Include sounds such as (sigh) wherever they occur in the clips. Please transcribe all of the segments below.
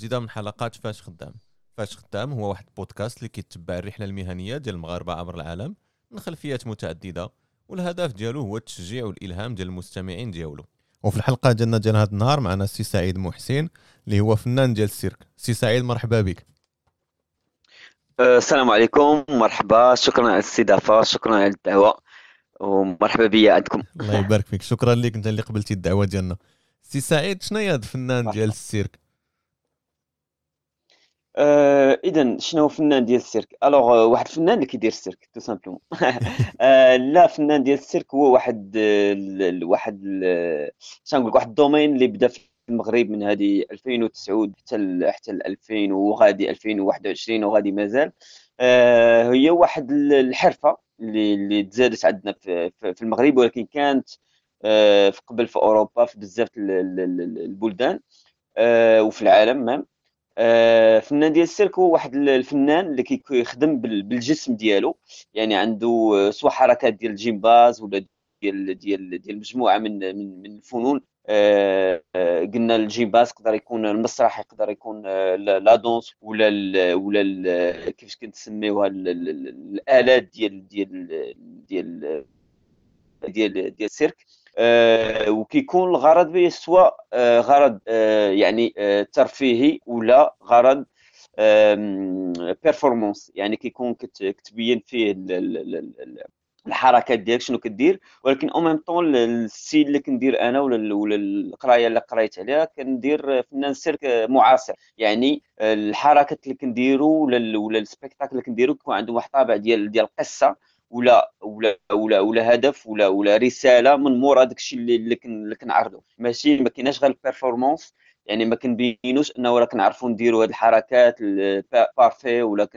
جديدة من حلقات فاش خدام. فاش خدام هو واحد البودكاست اللي كيتبع الرحلة المهنية ديال المغاربه عبر العالم من خلفيات متعددة والهدف ديالو هو التشجيع والإلهام ديال المستمعين ديالو. وفي الحلقة ديالنا ديال هذا النهار معنا السي سعيد محسن اللي هو فنان ديال السيرك. سي سعيد مرحبا بك. أه، السلام عليكم. مرحبا. شكرا على الاستضافة. شكرا على الدعوة. ومرحبا بيا عندكم. الله يبارك فيك. شكرا لك أنت اللي قبلتي الدعوة ديالنا. سي سعيد شنو هي هذا الفنان ديال السيرك؟ آه اذا شنو فنان ديال السيرك؟ alors آه، واحد الفنان اللي كيدير السيرك tout simplement. (laughs) آه لا فنان ديال السيرك هو واحد ال واحد شنو نقول واحد ال domaine اللي بدا في المغرب من هذه 2009 حتى حتى 2000 وغادي 2021 وغادي مازال آه هي واحد الحرفة اللي اللي تزادت عندنا في, في المغرب ولكن كانت آه قبل في أوروبا في بزاف البلدان آه وفي العالم même. آه، فنان ديال السيرك هو واحد الفنان اللي كيخدم بالجسم ديالو. يعني عنده آه، سواء حركات ديال الجيمباز ولا ديال ديال ديال مجموعة من من من الفنون. آه، قلنا الجيمباز يقدر يكون المسرح يقدر يكون la danse ولا ال ولا كيفاش كنسميوها الآلات ديال ديال ديال ديال ديال السيرك. آه، وكيكون الغرض به سواء آه، غرض آه، يعني ترفيهي ولا غرض performance يعني كيكون كتبين فيه الحركات ديالك شنو كدير ولكن en même temps celle اللي كندير أنا ولا ولا القراية اللي قريت عليها كندير فنان سيرك معاصر. يعني الحركات اللي كنديرو ولا ولا ال spectacle اللي كنديرو كيكون عنده واحد الطابع ديال ديال القصة. ولا ولا ولا ولا هدف ولا ولا رسالة من مورا داكشي اللي اللي كنعرضو. ماشي ما كايناش غير ال performance يعني ما كنبينوش انه راه كنعرفوا نديروا هاد الحركات parfait ولا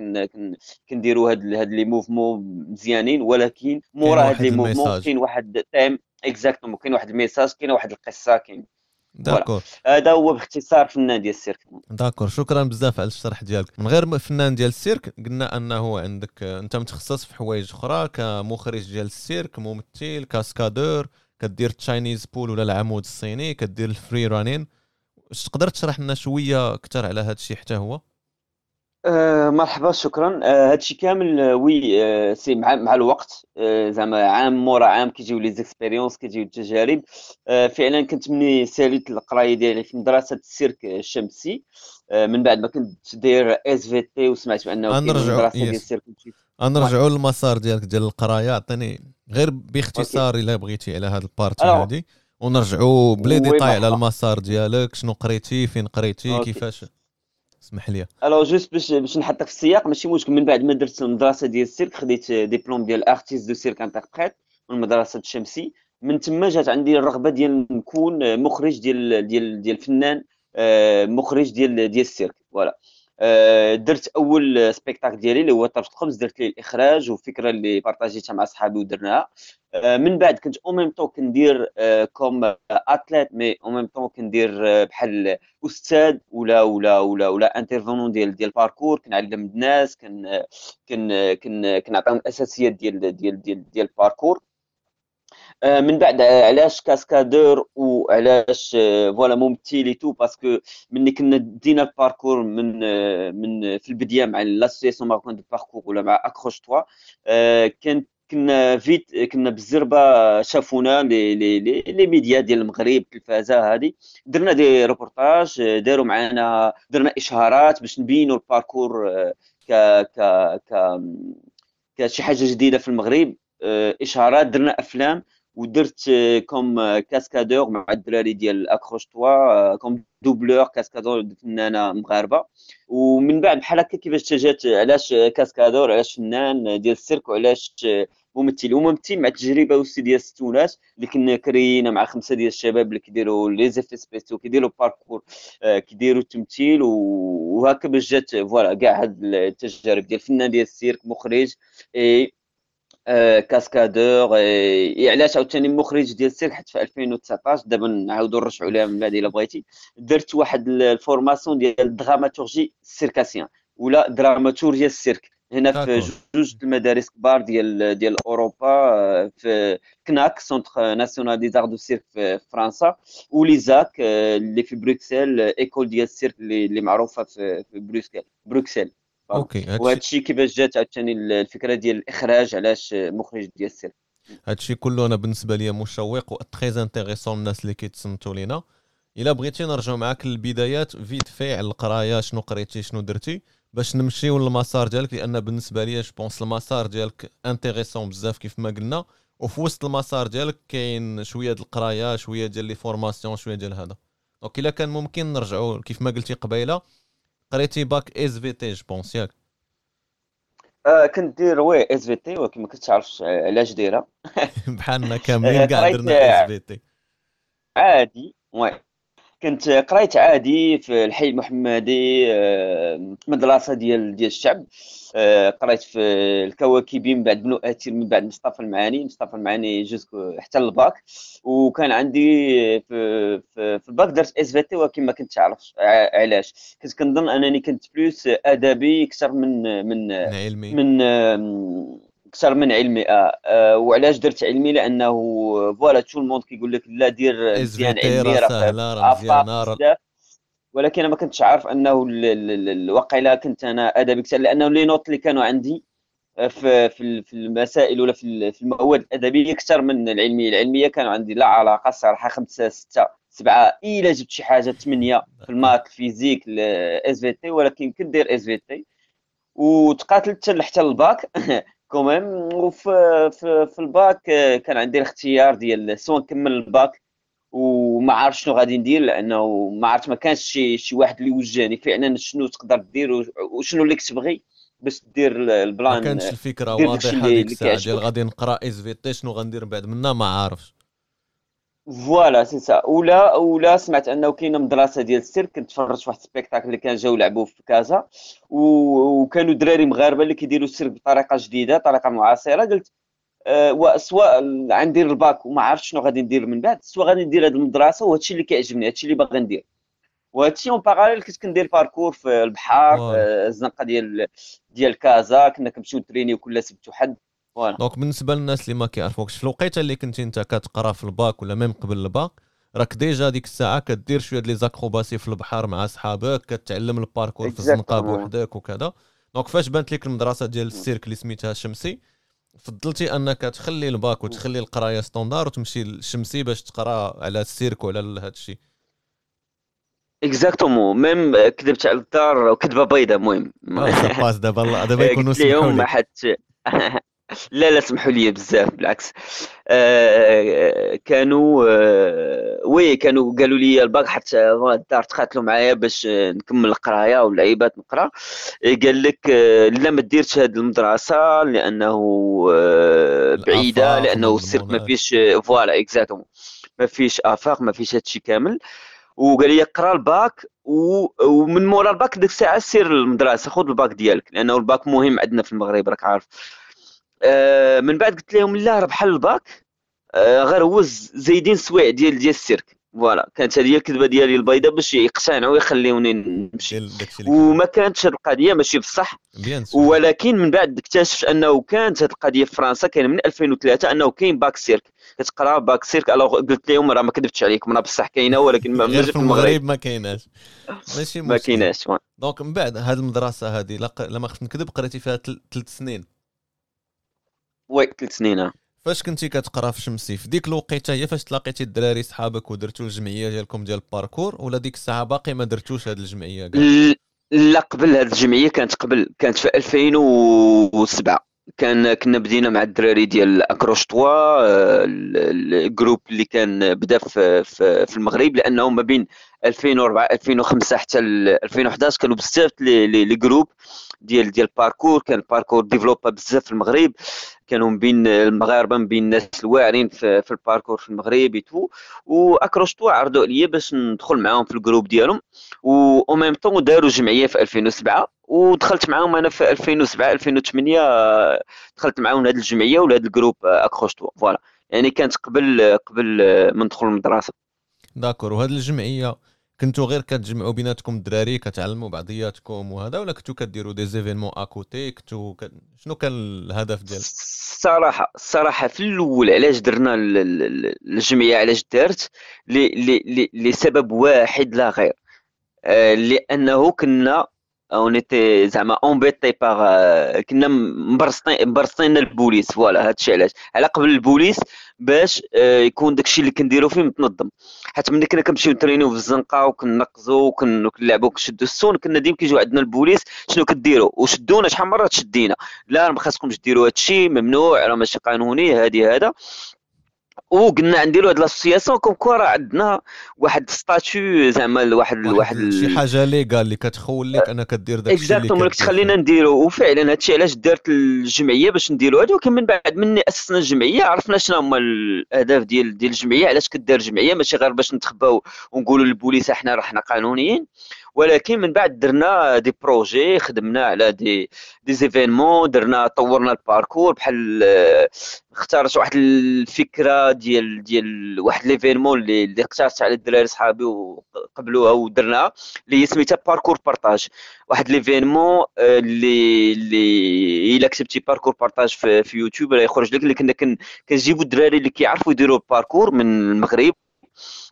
كنديروا هاد هاد les mouvements مزيانين ولكن مورا هاد les mouvements كاين واحد thème exactement كاين واحد ال message كاين واحد القصة كاين d'accord هذا هو باختصار فنان ديال السيرك d'accord شكرا بزاف على الشرح ديالك من غير فنان ديال السيرك قلنا انه عندك انت متخصص في حوايج أخرى كمخرج ديال السيرك ممثل cascadeur كدير Chinese pole ولا العمود الصيني كدير ال free running تقدر تشرح لنا شوية أكثر على هذا الشيء حتى هو آه مرحبا شكرا. آه هادشي كامل آه oui آه c'est مع, مع الوقت. آه زعما عام مورا عام كيجيو les expériences كيجيو التجارب. آه فعلا كنت مني ساليت القراية ديالي في مدرسة السيرك الشمسي. آه من بعد ما كنت داير SVT وسمعت بأنه مدرسة ديال السيرك نرجعوا للمسار ديالك ديال القراية. عطيني غير باختصار إلا بغيتي على هذا ال partie هذه ونرجعوا ب les détails على المسار ديالك شنو قريتي فين قريتي كيفاش؟ اسمح لي. alors juste باش باش نحطك في السياق ماشي مشكل. من بعد ما درت المدرسة ديال السيرك خديت ديبلوم ديال artiste de cirque interprète من مدرسة الشمسي من تما جات عندي الرغبة ديال نكون مخرج ديال ديال ديال فنان آه، مخرج ديال ديال السيرك. voilà. درت أول spectacle ديالي اللي هو طرف الخبز درت ليه الإخراج وفكرة اللي partagيتها مع صحابي ودرناها. آه، من بعد كنت au même temps كندير comme athlète mais au même temps كندير آه، بحال أستاذ ولا ولا ولا ولا intervenant ديال ديال الباركور كنعلم الناس كن كن كن كنعطيهم الأساسيات ديال ديال ديال ديال الباركور آه، من بعد علاش cascadeur وعلاش voilà ممثل tout parce que ملي كنا دينا الباركور من من في البداية مع l'association marocaine de parkour ولا مع اكروش توا كانت كنا vite كنا بالزربه شافونا لي لي لي, لي ميديا ديال المغرب التلفازة هذه درنا des reportages داروا معنا درنا إشهارات باش نبينوا الباركور ك ك ك كشي حاجة جديدة في المغرب إشهارات درنا أفلام. ودرت comme cascadeur مع الدراري ديال أكروش توا comme doubleur cascadeur فنانه مغاربة. ومن بعد بحال هكا كيفاش تجات علاش cascadeur علاش فنان ديال ال cirque وعلاش ممثل. وممثل مع تجربه وسي ديال الستونات اللي كنا كرينا مع خمسة ديال الشباب اللي كيديروا les effets spéciaux كيديروا باركور كيديروا التمثيل. وهكا باش جات voilà كاع هاد التجارب ديال الفنان ديال ال cirque مخرج. et cascadeur علاش عاوتاني مخرج ديال ال cirque حتى في 2019 دابا نعاودو نرجعوا لها من بعد إلا بغيتي. درت واحد ال formation ديال ال dramaturgie circassienne ولا دراماتورجيا ال cirque. هنا في جوج المدارس كبار ديال ديال أوروبا في كناك centre national des arts du cirque في فرنسا و l'ESAC اللي في بروكسل école ديال ال cirque اللي معروفة في بروكسل بروكسل OK وهذا الشيء كيفاش جات عاوتاني الفكرة ديال الإخراج علاش مخرج ديال ال cirque هادشي كله أنا بالنسبة لي مشوق و très intéressant الناس اللي كيتصنتوا لينا. إلا بغيتي نرجعوا معاك للبدايات vite fait على القراية شنو قريتي شنو درتي؟ باش نمشيو للمسار ديالك لأن بالنسبة لي je pense المسار ديالك intéressant بزاف كيف ما قلنا. وفي وسط المسار ديالك كاين شوية ديال القراية شوية ديال les formations شوية ديال هذا. donc إلا كان ممكن نرجعوا كيف ما قلتي قبيلة. قريتي bac SVT je pense ياك آه كنت دير oui SVT ولكن ما كنتش عارف علاش دايره (laughs) بحالنا كاملين كاع درنا SVT عادي oui. كنت قريت عادي في الحي المحمدي آه، مدرسة ديال ديال الشعب. آه، قريت في الكواكبي من بعد ابن الأثير من بعد مصطفى المعاني. مصطفى المعاني جزء حتى الباك وكان عندي في في, في الباك درت SVT ولكن ما كنتش عارف علاش. كنت كنظن أنني كنت plus أدبي أكثر من من علمي. من أكثر من علمي آه. آه وعلاش درت علمي؟ لأنه voilà tout le monde كيقول لك لا دير مزيان علمي راه ولكن أنا ما كنتش عارف أنه الواقع كنت أنا أدبي أكثر لأنه les notes اللي كانوا عندي آه، في في المسائل ولا في المواد الأدبية أكثر من العلمية. العلمية كانوا عندي لا علاقة صراحة خمسة ستة سبعة إلا جبت شي حاجة ثمانية في ال maths ال physique ال SVT ولكن كنت دير SVT وتقاتلت حتى ال bac (laughs) quand même وفي في, في الباك كان عندي الاختيار ديال سواء نكمل الباك وما عارف شنو غادي ندير لأنه ما عرفت ما كانش شي شي واحد اللي وجهني فعلا شنو تقدر دير وشنو اللي كتبغي باش دير ال plan. ما كانش الفكرة واضحة ديك الساعة ديال غادي نقرأ SVT شنو غندير بعد؟ منها ما عارفش. voilà c'est ça ولا ولا سمعت انه كاينة مدرسه ديال ال cirque كنت تفرجت في واحد ال spectacle اللي كان جاو لعبوه في كازا وكانوا دراري مغاربه اللي كيديروا ال cirque بطريقه جديده طريقه معاصره قلت أه سواء غندير الباك وما عرفتش شنو غادي ندير من بعد سواء غادي ندير هذه المدرسة وهذا الشيء اللي كيعجبني هذا الشيء اللي باغي ندير وهذا الشيء en parallèle كنت كندير باركور في البحر الزنقه ديال ديال كازا كنا كنمشيو نtraîنيو كل سبت وحد donc بالنسبة للناس اللي ما كيعرفوكش في الوقيتة اللي كنتي انت كتقرا في الباك ولا même قبل الباك راك déjà ديك الساعة كدير شوية ديال les acrobaties في البحر مع صحابك كتعلم الباركور في الزنقة بوحدك وكذا. donc فاش بانت لك المدرسة ديال ال cirque اللي سميتها شمسي فضلتي أنك تخلي الباك وتخلي القراية standard وتمشي للشمسي باش تقرا على ال cirque وعلى هذا الشيء exactement même كذبت على الدار وكذبة بيضاء المهم باس دابا دابا يكونوا سمحوا لي. حتى (laughs) لا لا سمحوا لي بزاف بالعكس. آه كانوا آه oui كانوا قالوا لي الباك حتى الدار تقاتلوا معايا باش نكمل القراية واللعيبات نقرا. قال لك آه لا ما ديرش هذه المدرسة لأنه آه بعيدة لأنه ال cirque ما فيش voilà exactement. ما فيش آفاق ما فيش هادشي كامل. وقال لي قرا الباك ومن مورا الباك ديك الساعة سير المدرسة خذ الباك ديالك لأنه الباك مهم عندنا في المغرب راك عارف. من بعد قلت لهم لا راه بحال الباك. آه، غير هو زايدين سوايع ديال ديال ال cirque. voilà كانت هذه الكذبة ديالي البيضاء باش يقتنعوا ويخليوني نمشي. وما كانتش هذه القضية ماشي بصح. ولكن من بعد اكتشفت أنه كانت هذه القضية في فرنسا كاين من 2003 أنه كاين bac cirque. كتقرا bac cirque قلت لهم راه ما كذبتش عليكم راه بصح كاينة ولكن ما في المغرب. ما كايناش. ماشي ما كايناش donc من بعد هذه المدرسة هذه لما خفت نكذب قريتي فيها ثلاث سنين. oui ثلاث سنين. فاش كنتي كتقرا في شمسي في ديك الوقيتة هي فاش تلاقيتي الدراري صحابك ودرتوا الجمعية ديالكم ديال الباركور ولا ديك الساعة باقي ما درتوش هذه الجمعية لا قبل هذه الجمعية كانت قبل كانت في 2007 كان كنا بدينا مع الدراري ديال Accroche-toi ال groupe اللي كان بدا في, في, في المغرب لأنه ما بين 2004 2005 حتى 2011 كانوا بزاف les groupes ديال ديال الباركور كان الباركور développé بزاف في المغرب. كانوا من بين المغاربة من بين الناس الواعرين في, في الباركور في المغرب Accroche-toi عرضوا عليا باش ندخل معاهم في ال groupe ديالهم. و ميم طون داروا جمعية في 2007 ودخلت معاهم أنا في 2007 2008 دخلت معاهم هذه الجمعية ولا هذا ال groupe Accroche-toi voilà يعني كانت قبل قبل ما ندخل المدرسة. d'accord وهذه الجمعية كنتو غير كتجمعوا بيناتكم الدراري كتعلموا بعضياتكم وهذا ولا كنتو كديروا des événements à côté كنتو ك... شنو كان الهدف ديال الصراحه الصراحه في الأول علاش درنا الجمعية؟ علاش دارت؟ لسبب واحد لا غير. آه، لأنه كنا on était زعما un petit peu كنا مبرسطين مبرسطين البوليس voilà هادشي علاش؟ على قبل البوليس باش آه، يكون داكشي اللي كنديرو فيه متنظم. حيت ملي كنا كنمشيو نترينيو في الزنقة وكنقزو وكنلعبو كنشدو السون كنا ديما كيجيو عندنا البوليس شنو كديروا وشدونا شحال مرة؟ تشدينا. لا ما خاصكمش ديروا هادشي ممنوع راه ماشي قانوني هادي هذا وقلنا نديرو هاد l'association comme quoi راه عندنا واحد statut زعما واحد واحد شي حاجة légal اللي كتخول لك انك كدير داك الشيء exactement تخلينا نديرو. وفعلا هادشي علاش دارت الجمعية باش نديرو هادي ولكن من بعد مني أسسنا الجمعية عرفنا شنو هما الأهداف ديال ديال الجمعية علاش كدار الجمعية ماشي غير باش نتخباو ونقولوا للبوليس إحنا راه حنا قانونيين. ولكن من بعد درنا des projets خدمنا على des des événements درنا طورنا الباركور بحال اقترحت واحد الفكرة ديال ديال واحد l'événement اللي اللي اقترحت على الدراري صحابي وقبلوها ودرناها اللي هي سميتها Parkour Partage. واحد l'événement اللي اللي إلا كتبتي Parkour Partage في, في يوتيوب راه يخرج لك اللي كنا كنجيبوا الدراري اللي كيعرفوا يديروا الباركور من المغرب.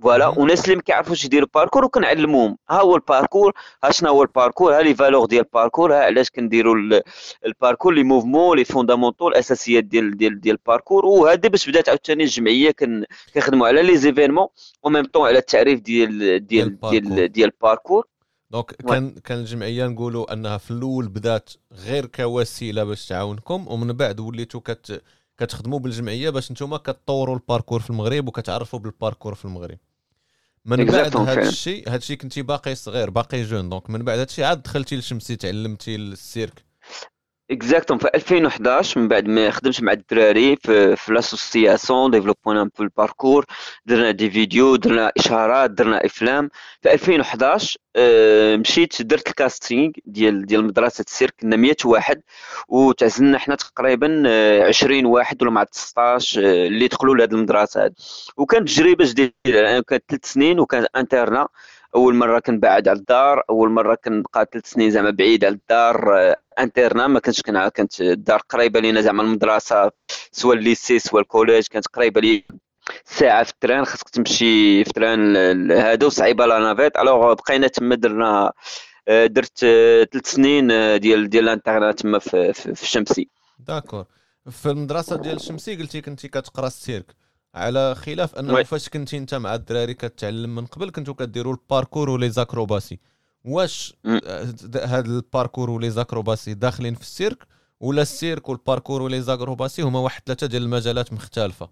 voilà وناس اللي ما كيعرفوش يديروا باركور وكنعلموهم. ها هو الباركور؟ ها شنو هو الباركور؟ ها les valeurs ديال الباركور؟ ها علاش كنديروا الباركور؟ les mouvements les fondamentaux الأساسيات ديال ديال ديال الباركور. وهذا باش بدات عاوتاني الجمعية كنخدموا على les événements en même temps على التعريف ديال ديال ديال ديال الباركور. donc كان كان الجمعية نقولوا أنها في الأول بدات غير كوسيلة باش تعاونكم ومن بعد وليتوا كت كتخدموا بالجمعية باش نتوما كتطوروا الباركور في المغرب وكتعرفوا بالباركور في المغرب. من بعد هذا الشيء هذا الشيء كنتي باقي صغير باقي jeune. donc من بعد هذا الشيء عاد دخلتي لشمسي تعلمتي السيرك. exactement في 2011 من بعد ما خدمت مع الدراري في, في l'association ديفلوبينا un peu الباركور درنا des vidéos درنا اشهارات درنا إفلام. في 2011 أه مشيت درت ال casting ديال ديال مدرسة السيرك. كنا 100 واحد وتعزلنا حنا تقريبا 20 واحد ولا مع 19 أه اللي دخلوا لهذه المدرسة هذه وكانت تجربة جديدة كانت ثلاث سنين وكانت internat أول مرة كنبعد على الدار أول مرة كنبقى ثلاث سنين زعما بعيد على الدار آه، internat ما كنتش كانت الدار قريبة لينا زعما المدرسة soit ال lycée soit ال collège كانت قريبة لي ساعة في ال train خاصك تمشي في ال train هذا وصعيبه la navette. alors بقينا تما درنا آه، درت آه، ثلاث سنين ديال ديال ال internat تما في, في, في الشمسي. d'accord. في المدرسة ديال الشمسي قلتي كنتي كتقرا السيرك. على خلاف أنه فاش كنتي أنت مع الدراري كتعلم من قبل كنتو كديروا الباركور و les acrobaties. واش هاد الباركور و les acrobaties داخلين في السيرك ولا السيرك والباركور و les acrobaties هما واحد ثلاثة ديال المجالات مختلفة؟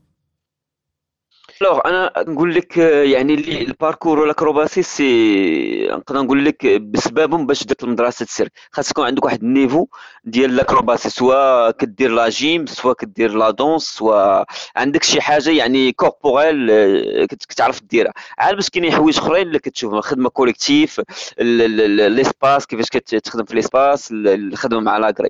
alors أنا نقول لك يعني الباركور وال acrobatie c'est نقدر نقول لك بسببهم باش درت المدرسة السيرك خاص يكون عندك واحد ال niveau ديال ال acrobatie سواء كدير la gym سواء كدير la danse سواء عندك شي حاجة يعني corporelle آه، كتعرف ديرها. عاد باش كاينين حوايج أخرين اللي كتشوف خدمه collective l'espace كيفاش كتخدم في l'espace الخدمه مع l'agrès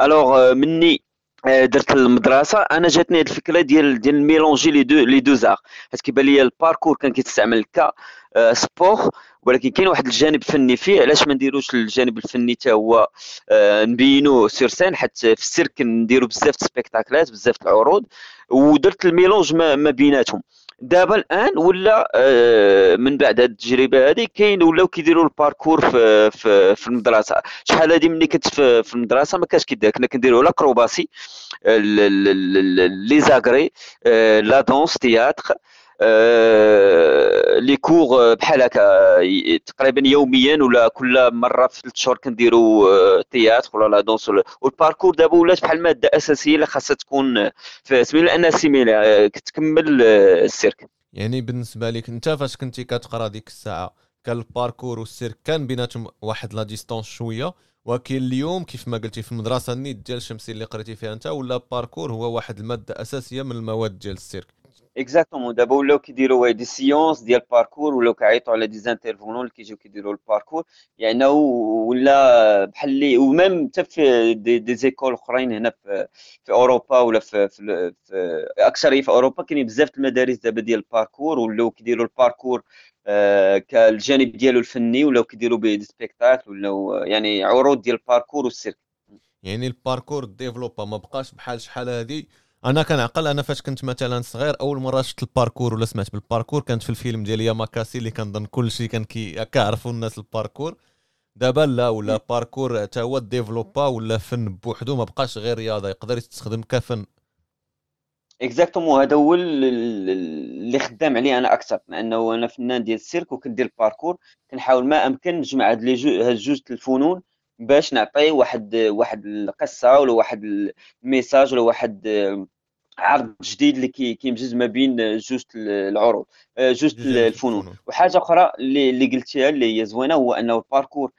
alors مني آه، درت المدرسة. أنا جاتني هذه الفكرة ديال ديال mélanger les deux les deux arts حيت كيبان لي الباركور كان كيتستعمل ك sport. ولكن كاين واحد الجانب فني فيه. علاش ما نديروش الجانب الفني حتى هو آه، نبينوه sur scène حيت في السيرك نديرو بزاف ال spectacle ات بزاف العروض. ودرت ال mélange ما بيناتهم. دابا الآن ولا آه، من بعد هذه التجربة هذه كاين ولاو كيديروا الباركور في في, في المدرسة. شحال هذه ملي كنت في, في المدرسة ما كانش كيدير كنا كنديروا l'acrobatie les agrès la danse théâtre les cours بحال هكا تقريبا يوميا ولا كل مرة في ثلاث شهور كنديروا théâtre ولا la danse والباركور دابا ولات بحال مادة أساسية اللي خاصها تكون في سميتو لانها similaire كتكمل السيرك. يعني بالنسبة لك أنت فاش كنتي كتقرا ديك الساعة كان الباركور والسيرك كان بيناتهم واحد la distance شوية؟ ولكن اليوم كيف ما قلتي في المدرسة نيت ديال الشمسي اللي قريتي فيها أنت ولا الباركور هو واحد المادة أساسية من المواد ديال السيرك؟ exactement دابا ولاو كيديروا des séances ديال الباركور ولاو كيعيطوا على des intervenants اللي كيجيو كيديروا الباركور يعني ولا بحال اللي même حتى في des, des écoles اخرين هنا في في اوروبا ولا في, في, في أكثر في اوروبا كاينين بزاف المدارس دابا ديال الباركور ولاو كيديروا الباركور كالجانب ديالو الفني ولاو كيديروا به des spectacles ولاو يعني عروض ديال الباركور والسيرك يعني الباركور développa ما بقاش بحال شحال هذه أنا كنعقل أنا فاش كنت مثلا صغير أول مرة شفت الباركور ولا سمعت بالباركور كانت في الفيلم ديال Yamakasi اللي كنظن كل شيء كان كيعرفوا الناس الباركور. دابا لا ولا باركور حتى هو développa ولا فن بوحدو ما بقاش غير رياضة يقدر يستخدم كفن. exactement هذا هو اللي خدام عليه أنا أكثر لأنه أنا فنان ديال السيرك وكندير الباركور. كنحاول ما أمكن نجمع هاد les هاد جوج الفنون باش نعطي واحد واحد القصة ولا واحد ال message ولا واحد عرض جديد اللي كيمزج ما بين جوج العروض جوج الفنون. وحاجة أخرى اللي, اللي قلتيها اللي هي زوينة هو أنه الباركور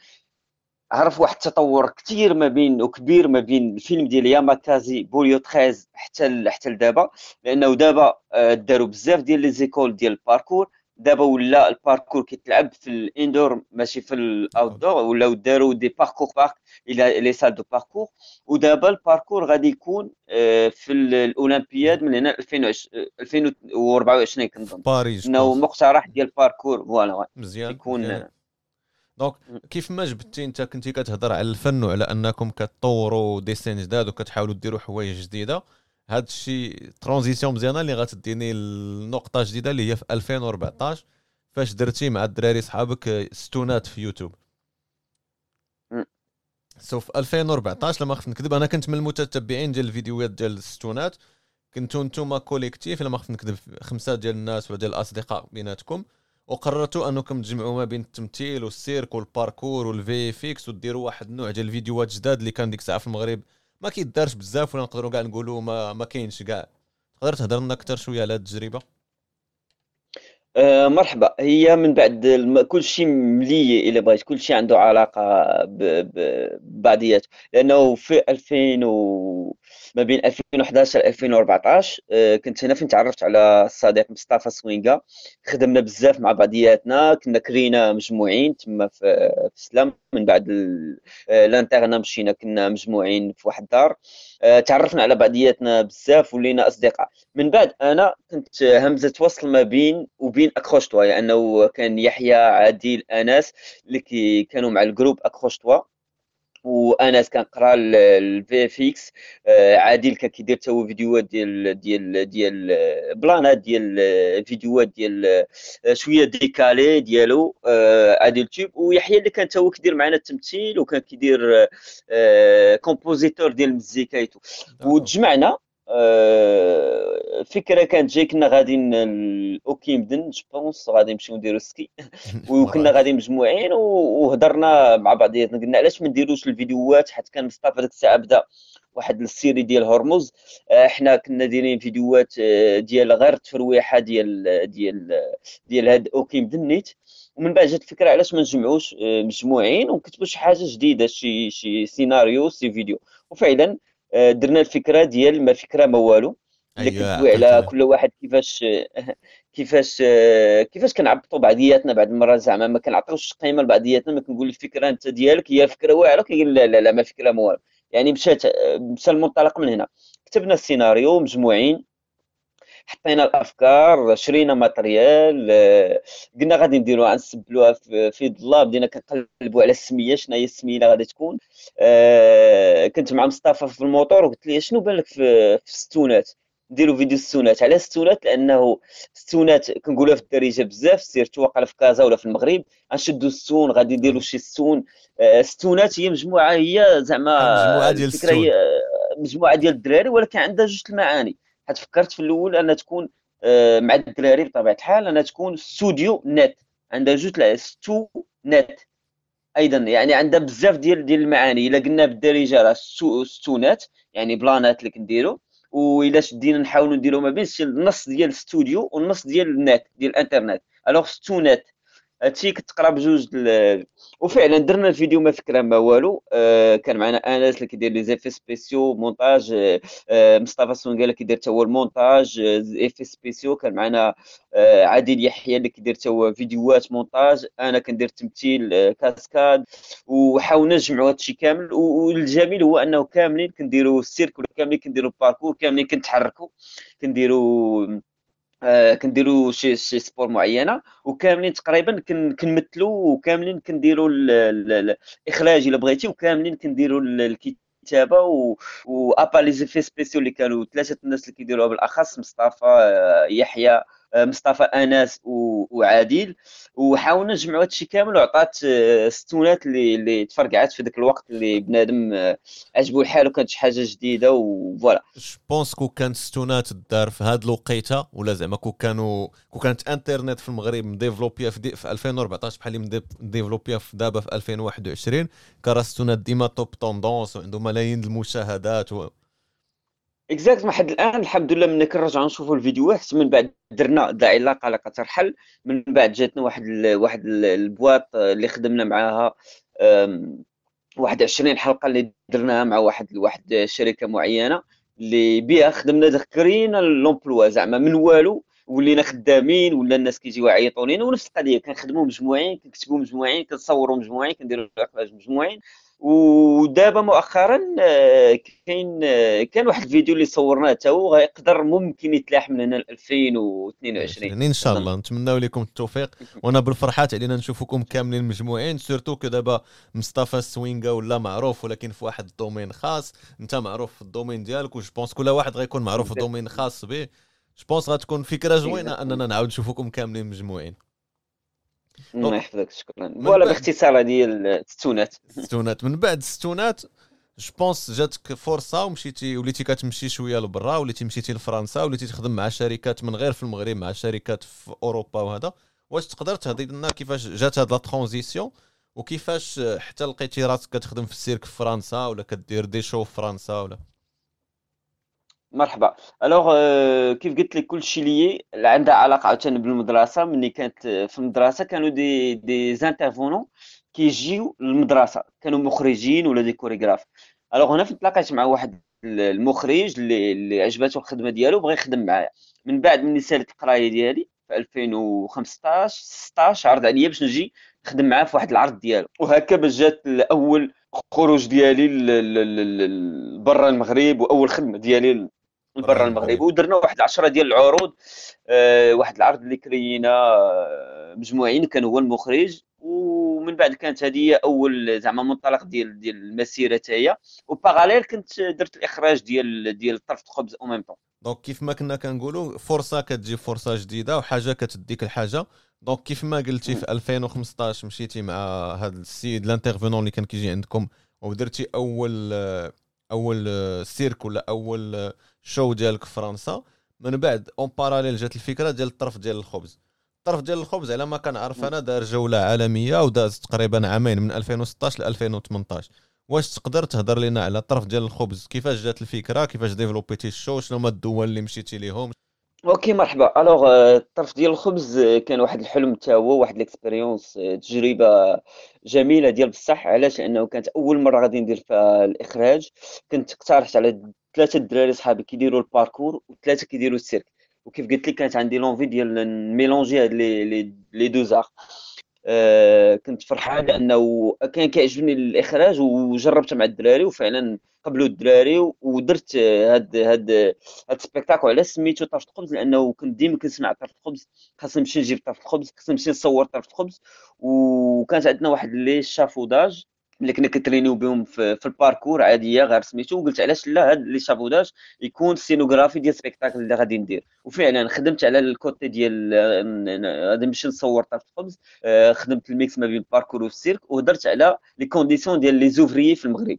عرف واحد التطور كثير ما بين وكبير ما بين الفيلم ديال Yamakasi Banlieue 13 حتى حتى لدابا لأنه دابا آه، داروا بزاف ديال les écoles ديال الباركور. دابا ولا الباركور كيتلعب في ال indoor ماشي في ال outdoor ولاو داروا des parkour parks و les salles de parkour. ودابا الباركور غادي يكون آه، في الأولمبياد من هنا 2024 كنظن. باريس إنه مقترح ديال الباركور voilà مزيان يكون donc كيف ما جبتي انت كنتي كتهضر على الفن وعلى أنكم كتطوروا des scènes جداد وكتحاولوا ديروا حوايج جديدة. هذا الشيء transition مزيانة اللي غتديني النقطة جديده اللي هي في 2014 فاش درتي مع الدراري صحابك Stounet في يوتيوب؟ so في 2014 لما خفت نكذب أنا كنت من المتتبعين ديال الفيديوهات ديال ال Stounet. كنتو نتوما collectif لما خفت نكذب خمسة ديال الناس ولا ديال الأصدقاء بيناتكم. وقررتوا أنكم تجمعوا ما بين التمثيل والسيرك والباركور وال VFX وديروا واحد النوع ديال الفيديوهات جداد اللي كان ديك الساعة في المغرب ما كيدارش بزاف ولا نقدروا كاع نقولوا ما, ما كاينش كاع. تقدر تهضر لنا أكثر شوية على هذه التجربة؟ أه مرحبا. هي من بعد الم... كل شيء ملي إلى بغيت كل شيء عنده علاقة ببعضياته لأنه في 2000 و... ما بين 2011 ل 2014 آه، كنت هنا فين تعرفت على الصديق مصطفى سوينغا خدمنا بزاف مع بعضياتنا. كنا كرينا مجموعين تما في سلام. من بعد آه، لانترنا مشينا كنا مجموعين في واحد الدار. آه، تعرفنا على بعضياتنا بزاف ولينا أصدقاء. من بعد أنا كنت همزة وصل ما بين وبين اكروش توا لأنه كان يحيى عادل أنس اللي كانوا مع الجروب اكروش توا وانس كنقرأ الفي اف إكس عادل كان كيدير حتى هو فيديوهات ديال ديال ديال بلانات ديال فيديوهات ديال آه، شوية ديكالي ديالو آه، عادل تيوب ويحيى اللي كان حتى هو كيدير معنا التمثيل وكان كيدير compositeur ديال المزيكا وتجمعنا الفكرة آه، كانت جاي كنا غادي لاوكيمدن je pense غادي نمشيو نديرو ski (laughs) وكنا غادي مجموعين وهضرنا مع بعضياتنا قلنا علاش ما نديروش الفيديوهات حيت كان مصطفى ديك الساعة بدأ واحد ال série ديال هرمز. آه، حنا كنا دايرين فيديوهات آه، ديال غير التفرويحة ديال ديال ديال هاد اوكيمدن نيت. ومن بعد جات الفكرة علاش ما نجمعوش مجموعين ونكتبوا شي حاجة جديدة شي شي سيناريو شي فيديو. وفعلا آه، درنا الفكرة ديال ما فكرة ما والو اللي أيوة على كل واحد كيفاش (laughs) كيفاش كيفاش كنعبطوا بعضياتنا بعض المرات. زعما ما كنعطيوش قيمة لبعضياتنا ما كنقول الفكرة أنت ديالك هي فكره واعرة كيقول لا لا لا ما فكرة ما والو. يعني مشات مشى المنطلق من هنا. كتبنا السيناريو مجموعين. حطينا الأفكار شرينا ماتريال آه، قلنا غادي نديروها نسبلوها في ظلام بدينا كنقلبوا على السمية شنو هي السمية اللي غادي تكون. آه، كنت مع مصطفى في الموتور وقلت لي شنو بالك في, في الستونات؟ نديروا فيديو السونات على الستونات؟ لأنه الستونات كنقولها في الدارجة بزاف سيرتو واقع في كازا ولا في المغرب. غنشدوا السون غادي نديروا شي ستون الستونات آه، هي مجموعة هي زعما مجموعة ديال الستون مجموعة ديال الدراري ولكن عندها جوج المعاني. حيت فكرت في الأول انها تكون آه، مع الدراري بطبيعة الحال انها تكون ستوديو نت عندها جوج ستو نت. أيضا يعني عندها بزاف ديال ديال المعاني. إلا قلنا بالدارجة راه ستونات يعني بلانات اللي كنديروا والا شدينا نحاولوا نديروا ما بين النص ديال الاستوديو والنص ديال النت ديال الإنترنت. ألوغ ستونات هادشي كتقرا بجوج وفعلا درنا الفيديو ما فكرة ما والو. آه كان معنا انس اللي كيدير لي زيفي سبيسيو مونتاج. آه, آه، مصطفى سونغال كيدير حتى هو المونتاج. effets spéciaux كان معنا آه عادل يحيى اللي كيدير حتى هو فيديوهات مونتاج. أنا كندير تمثيل آه cascade. وحاولنا نجمعوا هادشي كامل. والجميل هو أنه كاملين كنديروا السيرك كاملين كنديروا الباركور كاملين كنتحركوا كنديروا آه، كنديروا شي شي sport معينة وكاملين تقريبا كنمثلوا وكاملين كنديروا الإخراج إلا بغيتي وكاملين كنديروا الكتابة و وابا les effets spéciaux اللي كانوا ثلاثة الناس اللي كيديروها بالأخص مصطفى آه، يحيى مصطفى أنس وعادل. وحاولنا نجمعوا هذا الشيء كامل وعطات آه، ستونات اللي اللي تفرقعات في ذاك الوقت اللي بنادم آه، عجبو الحال وكانت شي حاجة جديدة و voilà je pense que كانت ستونات دار في هذه الوقيتة ولا زعما كو كانوا كو كانت انترنت في المغرب développé يا في, في 2014 بحال اللي développé يا في دابا في 2021 كان ستونات ديما top tendance وعنده ملايين المشاهدات و... exact حد الآن الحمد لله ملي كنرجعوا نشوفوا الفيديوهات من بعد درنا داعي لا قلق ترحل من بعد جاتنا واحد ال واحد ال boîte اللي خدمنا معاها واحد 20 حلقة اللي درناها مع واحد واحد الشركة معينة اللي بها خدمنا كرينا l'emploi زعما من والو ولينا خدامين ولا الناس كيجيو يعيطوا لينا ونفس القضية كنخدموا مجموعين كنكتبوا مجموعين كنصوروا مجموعين كنديروا اخراج مجموعين. ودابا مؤخرا آه، كاين آه، كان واحد الفيديو اللي صورناه حتى هو غيقدر ممكن يتلاح من هنا ل 2022 إن شاء الله. نتمناو لكم التوفيق. وأنا بالفرحات علينا نشوفكم كاملين مجموعين surtout que دابا مصطفى سوينغا ولا معروف ولكن في واحد ال domaine خاص. انت معروف في ال domaine ديالك و je pense كل واحد غيكون معروف في domaine خاص به. je pense غتكون فكرة زوينة أننا نعاود نشوفكم كاملين مجموعين. الله يحفظك شكرا. voilà باختصار هذه الستونات الستونات من بعد الستونات je pense جاتك فرصة ومشيتي وليتي كتمشي شوية لبرا وليتي مشيتي لفرنسا وليتي تخدم مع شركات من غير في المغرب مع شركات في أوروبا وهذا. واش تقدر تهضي لنا كيفاش جات هاد la transition؟ وكيفاش حتى لقيتي راسك كتخدم في السيرك في فرنسا ولا كدير des shows في فرنسا ولا؟ مرحبا. alors euh, كيف قلت لك كل شيء لي عندها علاقة عاوتاني بالمدرسة. ملي كانت في المدرسة كانوا des des intervenants كيجيو للمدرسة. كانوا مخرجين ولا des chorégraphes alors هنا تلاقيت مع واحد المخرج اللي اللي عجبته الخدمة ديالو بغى يخدم معايا. من بعد ملي سالت القراية ديالي في 2015 16 عرض عليا باش نجي نخدم معاه في واحد العرض ديالو. وهكا باش جات الأول خروج ديالي برا المغرب وأول خدمة ديالي برا المغرب ودرنا واحد 10 ديال العروض آه، واحد العرض اللي كرينا آه، مجموعين كان هو المخرج ومن بعد كانت هذه أول زعما منطلق ديال ديال المسيرة تاهي و parallèle كنت درت الإخراج ديال ديال طرف الخبز au même temps donc كيف ما كنا كنقولوا فرصة كتجي فرصة جديدة وحاجة كتديك الحاجة. donc كيف ما قلتي في 2015 مشيتي مع هذا السيد ال intervenant اللي كان كيجي عندكم ودرتي أول أول سيرك ولا أول show ديالك في فرنسا من بعد en parallèle جات الفكرة ديال الطرف ديال الخبز. الطرف ديال الخبز على ما كنعرف أنا دار جولة عالمية وداز تقريبا عامين من 2016 ل 2018 واش تقدر تهضر لنا على الطرف ديال الخبز؟ كيفاش جات الفكرة؟ كيفاش développ يتي ال show؟ شنو هما الدول اللي مشيتي ليهم؟ okay مرحبا. alors الطرف ديال الخبز كان واحد الحلم حتى هو واحد l'expérience تجربة جميلة ديال بصح. علاش؟ لأنه كانت أول مرة غادي ندير فيها الإخراج. كنت اقترحت على ثلاثة الدراري صحابي كيديروا الباركور وثلاثة كيديروا السيرك. وكيف قلت لك كانت عندي l'envie ديال ن mélanger هاد les les deux arts آه كنت فرحان لأنه كان كيعجبني الإخراج وجربت مع الدراري وفعلا قبلوا الدراري ودرت هاد هاد هاد ال spectacle على سميتو طرف الخبز لأنه كنت ديما كنسمع طرف الخبز خاصني نمشي نجيب طرف الخبز خاصني نمشي نصور طرف الخبز وكانت عندنا واحد l'échafaudage. اللي كنا كن entraîner و بهم في, في الباركور عادية غير سميتو وقلت علاش لا هاد l'échafaudage يكون scénographie ديال spectacle اللي غادي ندير. وفعلا خدمت على ال côté ديال غادي نمشي نصور طرف الخبز آه، خدمت ال mix ما بين الباركور والسيرك وهضرت على les conditions ديال les ouvriers في المغرب.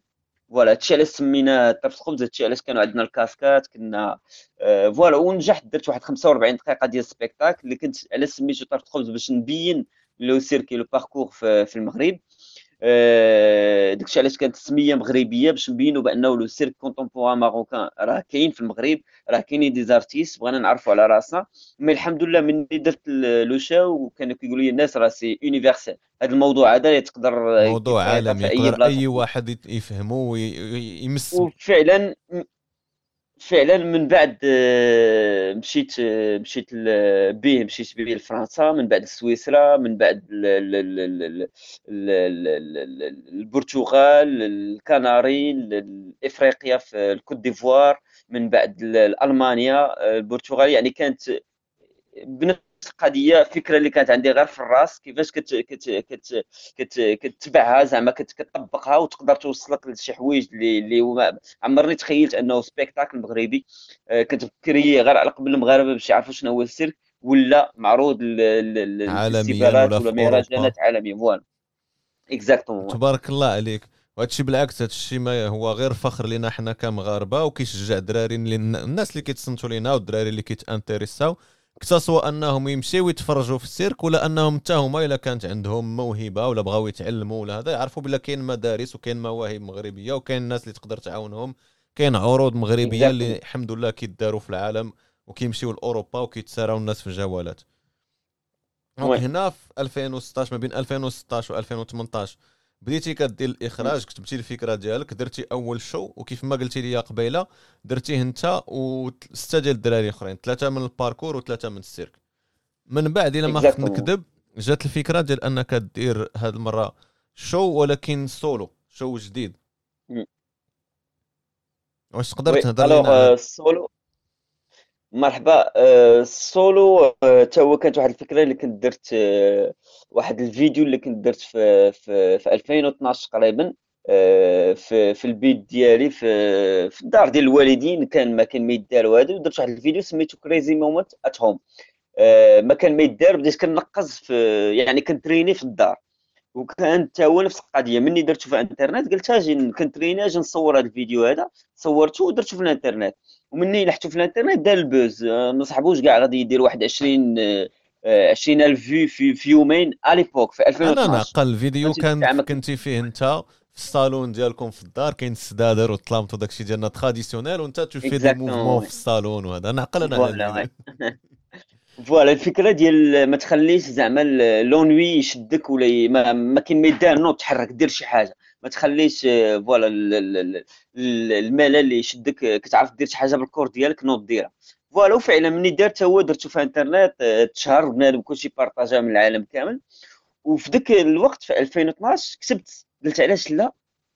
voilà هادشي علاش سمينا طرف الخبز هادشي علاش كانوا عندنا ال casque ات كنا آه voilà ونجحت درت واحد 45 دقيقة ديال ال spectacle اللي كنت علاش سميتو طرف الخبز باش نبين le cirque et le parkour في, المغرب. داكشي علاش كانت السمية مغربية باش نبينوا بأنه le cirque contemporain marocain راه كاين في المغرب راه كاينين des artistes بغينا نعرفوا على راسنا. mais الحمد لله من درت le show وكانوا كيقولوا لي الناس راه c'est universel هذا الموضوع هذا تقدر موضوع عالمي يقدر أي واحد يفهمه ويمس وفعلا فعلا من بعد آه، مشيت آه، مشيت به مشيت به لفرنسا من بعد سويسرا من بعد البرتغال الكناري افريقيا في الكوت ديفوار من بعد المانيا البرتغال يعني كانت بنفس القضية فكرة اللي كانت عندي غير في الراس كيفاش كت كت كت كت كتبعها زعما كتطبقها وتقدر توصلك لشي حوايج اللي اللي عمرني تخيلت أنه spectacle مغربي. آه، كنت فكري غير على قبل المغاربة باش يعرفوا شنو هو السيرك ولا معروض عالميا ولا مهرجانات عالمية voilà. exactement تبارك الله عليك. وهادشي بالعكس هادشي ما هو غير فخر لينا حنا كمغاربة وكيشجع الدراري الناس اللي كيتصنتوا لينا والدراري اللي كيت intéress او سواء أنهم يمشيو يتفرجوا في السيرك ولا أنهم حتى هما إلا كانت عندهم موهبة ولا بغاو يتعلموا ولا هذا يعرفوا بلا كاين مدارس وكاين مواهب مغربية وكاين الناس اللي تقدر تعاونهم كاين عروض مغربية اللي الحمد لله كيداروا في العالم وكيمشيو لأوروبا وكيتساراو الناس في الجوالات. هنا في 2016 ما بين 2016 و 2018 بديتي كدير الإخراج كتبتي الفكرة ديالك درتي أول show وكيف ما قلتي لي قبيلة درتيه أنت وسته ديال الدراري أخرين ثلاثة من الباركور وثلاثة من السيرك. من بعد إلا ما خفت نكذب جات الفكرة ديال أنك دير هذه المرة show ولكن solo show جديد. واش تقدر تهضر لنا السولو مرحبا. السولو حتى هو كانت واحد الفكرة اللي كنت درت واحد الفيديو اللي كنت درت في في, في 2012 تقريبا في في البيت ديالي في في الدار ديال الوالدين. كان ما كان ما يدار هذا درت واحد الفيديو سميتو crazy moment at home ما كان ما يدار بديت كنقز في يعني كنتريني في الدار. وكان حتى هو نفس القضية. مني درتو في الانترنت قلت أجي كنتريني أجي نصور هذا الفيديو هذا. صورته ودرته في الانترنت. ومني لحتو في الانترنت دار ال buzz. ما صحبوش كاع غادي يدير واحد 20 20000 views في, في يومين à l'époque في 2012 أنا نقل الفيديو كان كنتي فيه أنت في الصالون ديالكم في الدار كاين السدادر والطلامط وداك الشيء ديالنا traditionnel وأنت tu fais des mouvements في الصالون وهذا. نعقل أنا voilà (laughs) الفكرة ديال ما تخليش زعما l'ennui يشدك ولا ما, ما كاين ما يدار نوض تحرك دير شي حاجة. ما تخليش voilà الملل يشدك كتعرف دير شي حاجة بال corps ديالك نوض ديرها. voilà وفعلا مني درت هو درته في انترنت تشهر بنادم كلشي partagea من العالم كامل. وفي ذاك الوقت في 2012 كتبت قلت علاش لا؟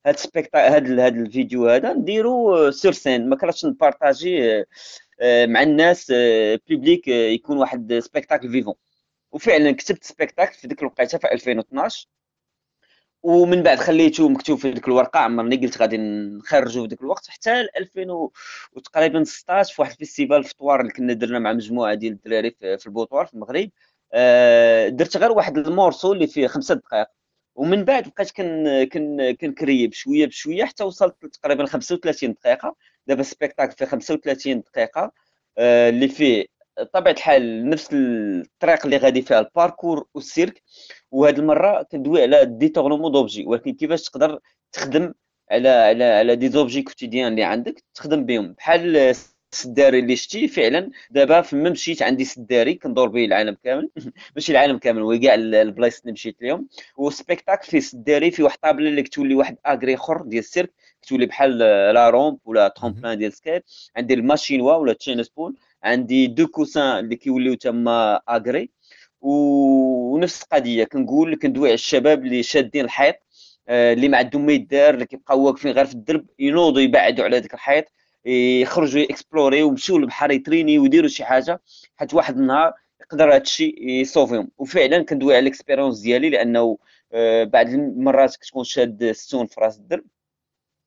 هاد specta هاد هاد الفيديو هذا نديرو sur scène ما كرهتش ن partager آه، مع الناس public آه، آه، يكون واحد spectacle vivant. وفعلا كتبت spectacle في ديك الوقيته في 2012 ومن بعد خليته مكتوب في ديك الورقة عمرني قلت غادي نخرجو في ديك الوقت حتى 2000 وتقريبا 16 في واحد الفيستيفال في طوار اللي كنا درنا مع مجموعة ديال الدراري في البوطوار في المغرب. درت غير واحد المورسو اللي فيه خمسة دقائق. ومن بعد بقيت كن كن كنكري بشويه بشوية حتى وصلت تقريبا 35 دقيقة. دابا سبيكتاكل فيه 35 دقيقة آه، اللي فيه طبيعة الحال نفس الطريق اللي غادي فيها الباركور والسيرك. وهاد المرة كندوي على ديتورنمون دوبجي ولكن كيفاش تقدر تخدم على على على دي زوبجي كوتيديان اللي عندك تخدم بهم. بحال السداري اللي شتي فعلا دابا فما مشيت عندي سداري كندور به العالم كامل. (laughs) ماشي العالم كامل هو كاع البلايص اللي مشيت لهم وسبيكتاكل فيه سداري في واحد الطابله اللي كتولي واحد اغري اخر ديال السيرك. كتولي بحال لا رومب ولا ترومبلان ديال سكيت عندي الماشينوا ولا تشينس بول عندي دو كوسان اللي كيوليو تما اغري ونفس القضية. كنقول كندوي على الشباب اللي شادين الحيط آه، اللي ما عندهم ما يدار اللي كيبقاو واقفين غير في الدرب ينوضوا يبعدوا على ذاك الحيط يخرجوا explorer ويمشيو للبحر يتريني ويديروا شي حاجة حتى واحد النهار يقدر هذا الشيء يصوفيهم. وفعلا كندوي على ال expérience ديالي لأنه آه، بعض المرات كتكون شاد ستون في راس الدرب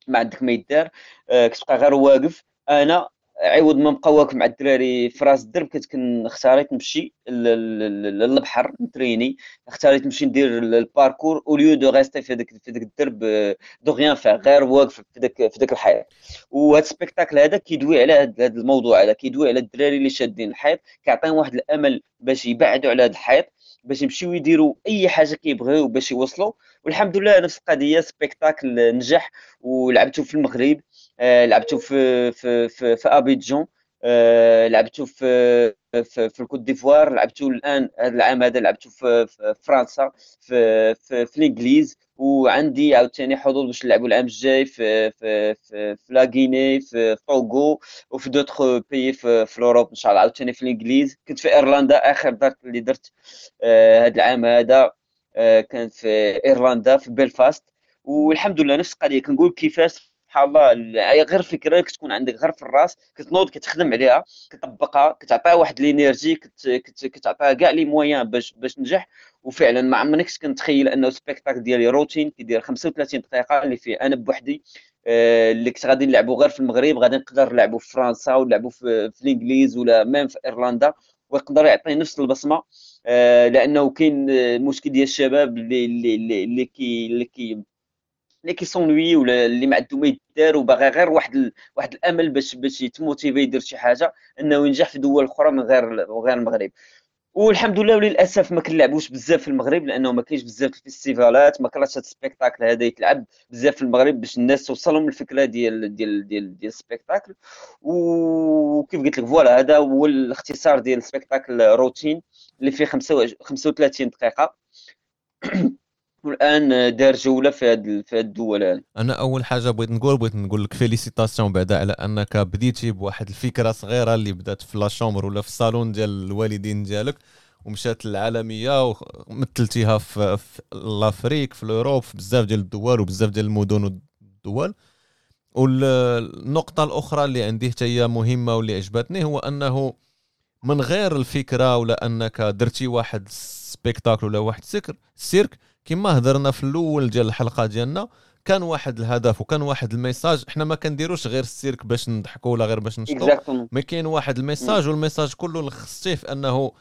ما عندك ما يدار آه، كتبقى غير واقف. أنا عوض ما نبقى واقف مع الدراري في راس الدرب كنت اختاريت نمشي للبحر نتريني. اختاريت نمشي ندير ال parkour. au lieu de rester في داك في داك الدرب de rien faire غير واقف في داك في داك الحيط. وهذا ال spectacle هذا كيدوي على هذا الموضوع هذا كيدوي على الدراري اللي شادين الحيط كيعطيهم واحد الأمل باش يبعدوا على هذا الحيط باش يمشيو يديروا أي حاجة كيبغيو باش يوصلوا. والحمد لله نفس القضية spectacle نجح ولعبته في المغرب. لعبته في في في, في أبيجون آه، لعبته في في, في الكوت ديفوار لعبته الآن هذا العام هذا لعبته في, في فرنسا في في, في الإنجليز وعندي عاوتاني حضور باش نلعبوا العام الجاي في في في, في لاغيني في طوغو وفي دوطخ بيي في, في اوروب إن شاء الله عاوتاني في الإنجليز. كنت في إيرلندا آخر درت اللي درت آه هذا العام هذا آه كان في إيرلندا في بلفاست والحمد لله نفس القضية. كنقول كيفاش سبحان الله غير فكرة كتكون عندك غير في الراس كتنوض كتخدم عليها كتطبقها كتعطيها واحد l'énergie كتعطيها كاع les moyens باش باش تنجح وفعلا ما عمرنيش كنتخيل أنه spectacle ديالي روتين كيدير 35 دقيقة اللي فيه. أنا بوحدي آه، اللي كنت غادي نلعبوا غير في المغرب غادي نقدر نلعبوا في فرنسا ونلعبوا في, في الإنجليز ولا même في إيرلندا ويقدر يعطي نفس البصمة. آه، لأنه كاين المشكل ديال الشباب اللي اللي اللي كي اللي كي اللي كي s'ennuie ولا اللي ما عنده ما يدار وباغي غير واحد ال... واحد الأمل باش باش يت motiver يدير شي حاجة إنه ينجح في دول أخرى من غير غير المغرب. والحمد لله وللأسف ما كنلعبوش بزاف في المغرب لأنه ما كاينش بزاف الفيستيفالات ما كرهتش هذا ال spectacle هذا يتلعب بزاف في المغرب باش الناس توصلهم الفكرة ديال ديال ديال ديال ال spectacle. وكيف قلت لك voilà هذا هو الاختصار ديال ال spectacle روتين اللي فيه 35 دقيقة. (clears throat) والان دار جولة في هذه في هذه الدول هذه. أنا أول حاجة بغيت نقول بغيت نقول لك félicitations بعدا على أنك بديتي بواحد الفكرة صغيرة اللي بدات في la chambre ولا في الصالون ديال الوالدين ديالك ومشات للعالمية ومثلتيها في, في l'Afrique في l'Europe في بزاف ديال الدول وبزاف ديال المدن والدول. والنقطة الأخرى اللي عندي حتى هي مهمة واللي عجبتني هو أنه من غير الفكرة ولا أنك درتي واحد spectacle ولا واحد سكر سيرك كما هضرنا في الأول ديال الحلقة ديالنا كان واحد الهدف وكان واحد ال message. إحنا ما كنديروش غير السيرك باش نضحكوا ولا غير باش نشطوا ما كاين واحد ال message وال message كله لخصتيه في أنه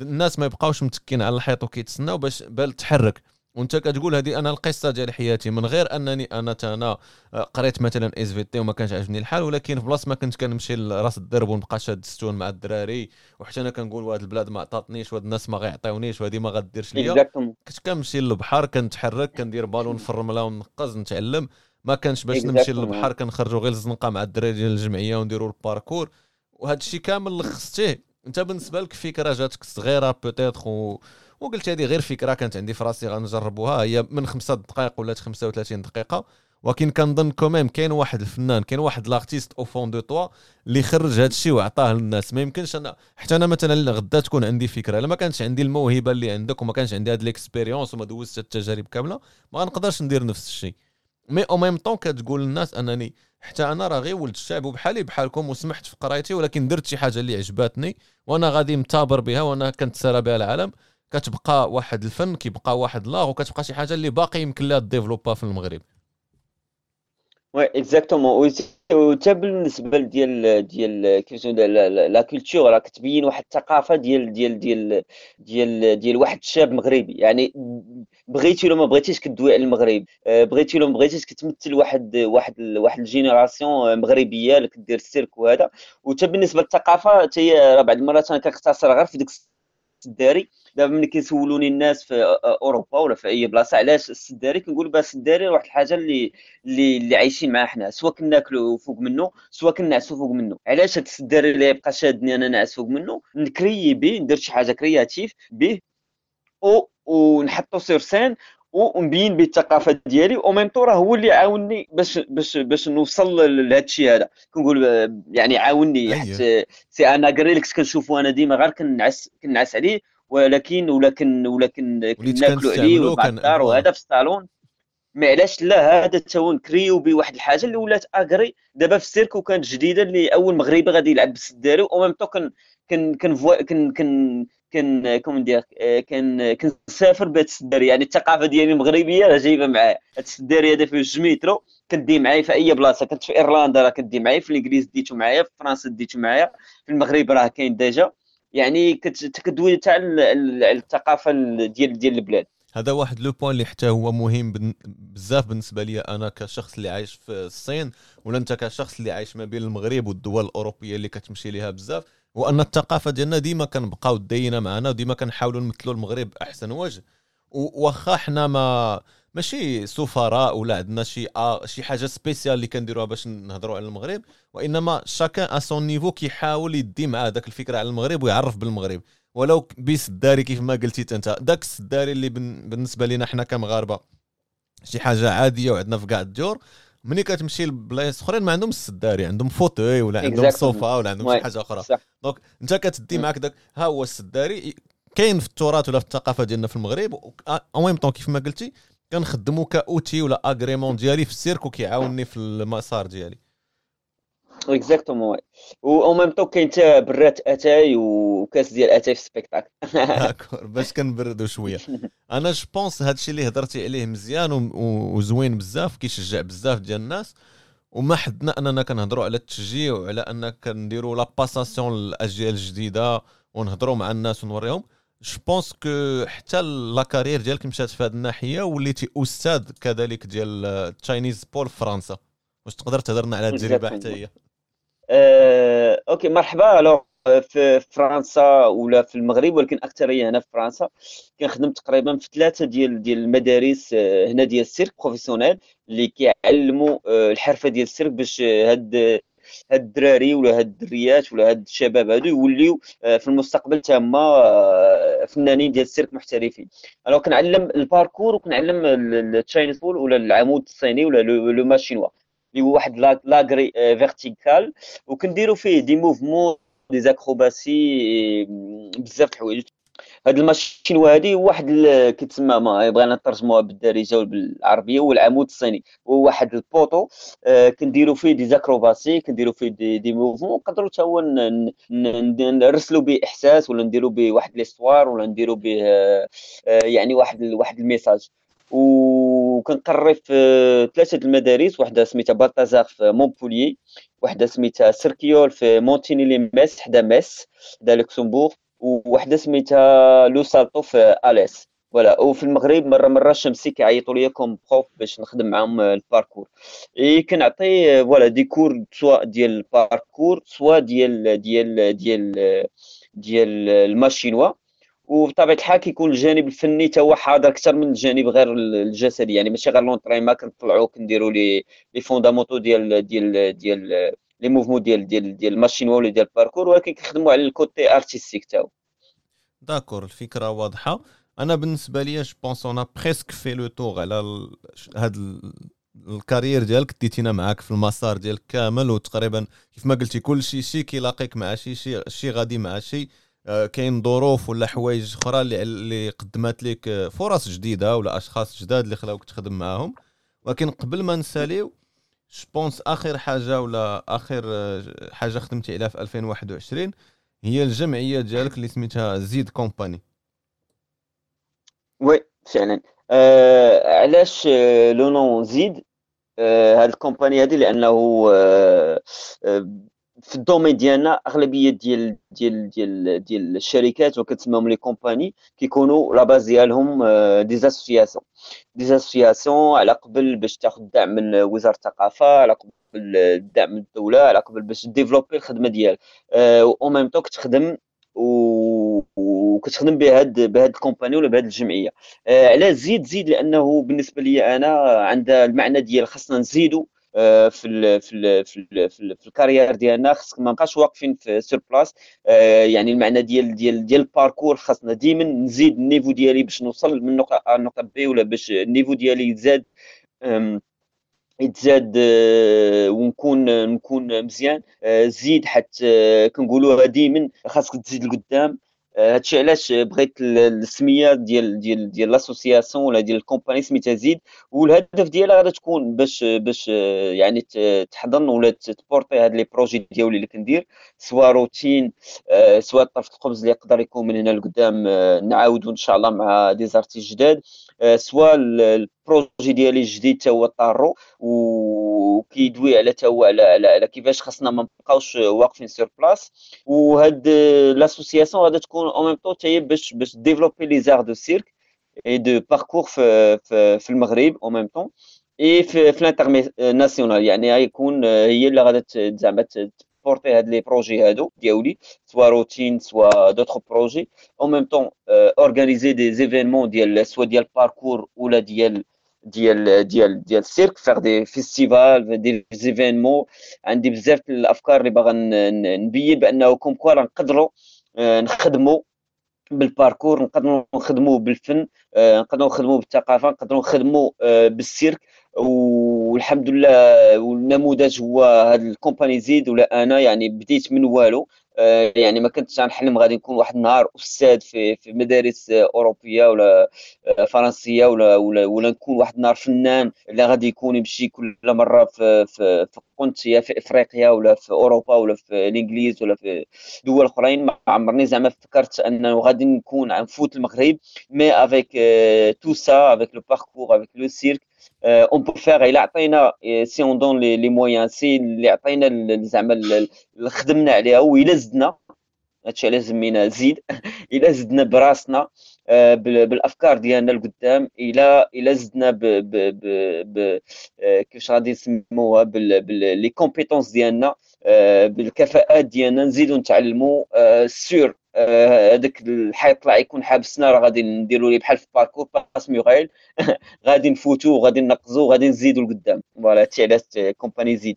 الناس ما يبقاوش متكين على الحيط وكيتسناو باش بال تحرك. وانت كتقول هذه أنا القصة ديال حياتي من غير أنني أنا أنا آه، قريت مثلا SVT وما كانش عاجبني الحال ولكن في بلاصة ما كنت كنمشي لرأس الدرب ونبقى شاد ستون مع الدراري وحتى أنا كنقول وهاد البلاد ما عطاتنيش وهاد الناس ما غيعطيونيش وهذه ما غديرش ليا. كنت كنمشي للبحر كنتحرك كندير بالون في الرمله ونقز نتعلم. ما كانش باش نمشي للبحر كنخرجوا غير الزنقه مع الدراري ديال الجمعية ونديروا الباركور. وهذا الشيء كامل لخصتيه أنت بالنسبة لك فكرة جاتك صغيرة peut-être. وقلت هذه غير فكرة كانت عندي في راسي غنجربوها. هي من خمسة دقائق ولات 35 دقيقة. ولكن كنظن quand même كاين واحد الفنان كاين واحد l'artiste au fond de toi اللي خرج هذا الشيء وعطاه للناس. ما يمكنش أنا حتى أنا مثلا غدا تكون عندي فكرة. إلا ما كانش عندي الموهبة اللي عندك وما كانش عندي هاد l'expérience وما دوزت التجارب كاملة ما غنقدرش ندير نفس الشيء. مي أو ميم طون كتقول للناس أنني حتى أنا راه غير ولد الشعب وبحالي بحالكم وسمحت في قرايتي ولكن درت شي حاجة اللي عجباتني وأنا غادي مثابر بها وأنا كنتسارى بها العالم. كتبقى واحد الفن كيبقى واحد l'art وكتبقى شي حاجة اللي باقي يمكن لها développer في المغرب. oui exactement وحتى بالنسبة ديال ديال كيف la culture راه كتبين واحد الثقافه ديال ديال ديال ديال ديال واحد الشاب مغربي يعني بغيتي ولا ما بغيتيش كدوي على المغرب بغيتي ولا ما بغيتيش كتمثل واحد واحد واحد ال génération مغربيه اللي كدير السيرك وهذا وحتى بالنسبة للثقافه حتى هي راه بعض المرات أنا كنختصر غير في ديك السداري دابا ملي كيسولوني الناس في أوروبا ولا في أي بلاصة علاش السداري؟ كنقول بها السداري واحد الحاجة اللي اللي, اللي عايشين معها حنا سواء كناكلوا فوق منه سواء كننعسوا فوق منه علاش هذا السداري اللي يبقى شادني أنا نعس فوق منه نكريي به ندير شي حاجة créatif به أو ونحطو sur scène ونبين به الثقافة ديالي au même راه هو اللي عاوني باش باش باش نوصل لهذا الشيء هذا. كنقول يعني عاوني حتى سي أنا كريلكس كنشوفو أنا ديما غير كنعس كنعس عليه. ولكن ولكن ولكن ناكلوا عليه وبعثار وهذا في الصالون. ما علاش لا؟ هذا تا هو نكريو بواحد الحاجة اللي ولات أغري. دابا في السيرك وكانت جديدة اللي أول مغربي غادي يلعب بالسداري أو ميم طو كان كان كان كان كان كان كوم دير؟ كان كنسافر بهذا السداري يعني الثقافة ديالي المغربية راه جايبة معايا هذا السداري هذا فيه جوج مترو. كدي معايا في أي بلاصة. كنت في إيرلندا راه كدي معايا في الإنجليز ديتو معايا في فرنسا ديتو معايا في المغرب راه كاين déjà. يعني كتدوي تاع الثقافة ديال ديال البلاد. هذا واحد le point اللي حتى هو مهم بزاف بالنسبة لي أنا كشخص اللي عايش في الصين ولا أنت كشخص اللي عايش ما بين المغرب والدول الأوروبية اللي كتمشي ليها بزاف وأن الثقافة ديالنا ديما كنبقاو دايزة معنا وديما كنحاولوا نمثلوا المغرب باحسن وجه. واخا حنا ما ماشي سفراء ولا عندنا شي آه شي حاجة spécial اللي كنديروها باش نهضروا على المغرب. وإنما chacun à son niveau كيحاول يدي مع هذاك الفكرة على المغرب ويعرف بالمغرب. ولو بيس السداري كيف ما قلتي أنت داك السداري اللي بالنسبة لنا حنا كمغاربة شي حاجة عادية وعندنا في كاع الديور. ملي كتمشي لبلايص أخرين ما عندهمش السداري عندهم fauteuil ولا عندهم صوفا ولا عندهم شي حاجة أخرى. donc أنت كتدي معاك داك ها هو السداري كاين في التراث ولا في الثقافة ديالنا في المغرب au même temps كيف ما قلتي كنخدمو ك outil ولا agrément ديالي في السيرك وكيعاونني في المسار ديالي. exactement oui و même temps كاين حتى براد أتاي وكاس ديال أتاي في ال spectacle. (laughs) d'accord باش كنبردو شوية. أنا je pense هادشي اللي هضرتي عليه مزيان وزوين بزاف كيشجع بزاف ديال الناس. وما حدنا أننا كنهضروا على التشجيع وعلى ان كنديروا la passation للأجيال الجديدة ونهضروا مع الناس ونوريهم. je pense que حتى la carrière ديالك مشات في هذه الناحية وليتي أستاذ كذلك ديال ال Chinese pole في فرنسا واش تقدر تهضر لنا على التجربة حتى هي؟ أه، okay مرحبا. alors في فرنسا ولا في المغرب ولكن اكثريه هنا في فرنسا. كنخدم تقريبا في ثلاثة ديال ديال المدارس آه، هنا ديال السيرك professionnel اللي كيعلموا آه، الحرفة ديال السيرك باش هاد هاد الدراري ولا هاد الدريات ولا هاد الشباب هادو يوليو آه، في المستقبل تما فنانين ديال السيرك محترفين. أنا كنعلم الباركور وكنعلم ال Chinese pole ولا العمود الصيني ولا le mât chinois اللي هو واحد l'agrès vertical وكنديروا فيه des mouvements des acrobaties بزاف الحوايج هاد ال mât chinois هادي واحد كيتسمى ما بغينا نترجموها بالدارجة وبالعربيه هو العمود الصيني. هو واحد ال poteau آه كنديروا فيه des acrobaties كنديروا فيه des, des mouvements نقدروا حتى هو نرسلوا به إحساس ولا نديروا به واحد l'histoire ولا نديروا به آه يعني واحد واحد ال message. وكنقري في ثلاثة المدارس واحدة سميتها بالتازار في مونبوليي واحدة سميتها سيركيول في مونتيني لي ميتز حدا ميتز حدا لوكسمبورغ. وواحده سميتها لو سالتو في آليس. voilà. وفي المغرب مرة مرة الشمسي كيعيطوا ليا comme prof باش نخدم معاهم الباركور. إي كنعطي voilà des cours سواء ديال الباركور سواء ديال ديال ديال ديال ال mât chinois. وبطبيعة الحال كيكون الجانب الفني حتى هو حاضر أكثر من الجانب غير الجسدي. يعني ماشي غير l'entraînement كنطلعوا كنديروا les les fondamentaux ديال ديال ديال les mouvements ديال ديال ديال ال mât chinois ولا ديال الباركور ولكن كنخدموا على ال côté artistique هو d'accord الفكرة واضحة. أنا بالنسبة لي je pense أنا presque في le tour على هاد ال carrière ديالك. ديتينا معاك في المسار ديالك كامل وتقريبا كيف ما قلتي كل شيء شي كيلاقيك مع شي شي شي غادي مع شي. آه، كاين ظروف ولا حوايج أخرى اللي اللي قدمت لك آه، فرص جديدة ولا أشخاص جداد اللي خلاوك تخدم معاهم. ولكن قبل ما نساليو je pense اخر حاجة ولا اخر آه، حاجة خدمتي عليها في 2021 هي الجمعيه ديالك اللي سميتها زيد compagnie oui فعلا آه علاش le nom زيد آه هاد ال compagnie هذه لأنه آه في ال domaine ديالنا أغلبية ديال ديال ديال ديال الشركات وكتسماهم les compagnies كيكونوا la base ديالهم des associations des associations على قبل باش تاخذ دعم من وزارة الثقافة على قبل دعم من الدولة على قبل باش développer الخدمة ديال au même temps كتخدم وكتخدم بهاد بهاد ال compagnie ولا بهاد الجمعية. آه، على زيد زيد لأنه بالنسبة لي أنا عندها المعنى ديال خاصنا نزيدوا آه، في ال في ال في ال في, ال في ال carrière ديالنا خصك ما نبقاش واقفين في sur place آه، يعني المعنى ديال ديال ديال الباركور خاصنا ديما نزيد ال niveau ديالي باش نوصل من نقطة A لنقطه B ولا باش ال niveau ديالي يتزاد يتزاد آه، ونكون نكون مزيان. زيد حتى كنقولوها ديما خاصك تزيد لقدام. هادشي علاش بغيت السمية ديال ديال ديال l'association ولا ديال ال compagnie سميتها زيد والهدف ديالها غادي تكون باش باش يعني تحضن ولا تporter هاد les projets ديالي اللي كندير سواء روتين سواء طرف الخبز اللي يقدر يكون من هنا لقدام نعاودو إن شاء الله مع des artistes جداد سواء ال projet ديالي الجديد تا هو طارو وكيدوي على تا هو على, على, على كيفاش خاصنا ما نبقاوش واقفين sur place وهاد l'association غادا تكون au même temps هي باش باش développer les arts de cirque et de parkour في, في, في المغرب أو ميم طون اي في, في l'international يعني غيكون هي اللي غادا زعما porter هاد les projets هادو ديالي سوا روتين سوا d'autres projets au même temps organiser des événements ديال سوا ديال باركور ولا ديال ديال ديال ديال السيرك faire des festivals des événements. عندي بزاف الأفكار اللي باغا نبين بأنه comme quoi نقدروا نخدموا بالباركور نقدروا نخدموا بالفن نقدروا نخدموا بالثقافة نقدروا نخدموا بالسيرك. و والحمد لله والنموذج هو هذا ال compagnie زيد ولا أنا يعني بديت من والو. آه، يعني ما كنتش غنحلم غادي نكون واحد النهار أستاذ في في مدارس أوروبية ولا آه، فرنسية ولا ولا, ولا نكون واحد النهار فنان. اللي غادي يكون يمشي كل مرة في في في قنصيه في إفريقيا ولا في أوروبا ولا في الإنجليز ولا في دول أخرين. ما عمرني زعما فكرت أنه غادي نكون نفوت المغرب مي افيك تو سا افيك لو باركور افيك لو سيرك اون بو فيغ الا عطينا سي اون دون لي مويان سي اللي عطينا زعما خدمنا عليها والا زدنا هادشي علاش سمينا زيد الا زدنا براسنا بالأفكار ديالنا لقدام. الا إلا زدنا ب ب ب آه، كيفاش غادي نسموها باللي compétences ديالنا آه، بالكفاءات ديالنا نزيدو نتعلموا sûr هذاك الحيط اللي يكون حابسنا راه غادي نديروا ليه بحال في باركور باس ميغيل غادي نفوتوا غادي نقزوا غادي نزيدوا لقدام. voilà هادشي علاش compagnie زيد.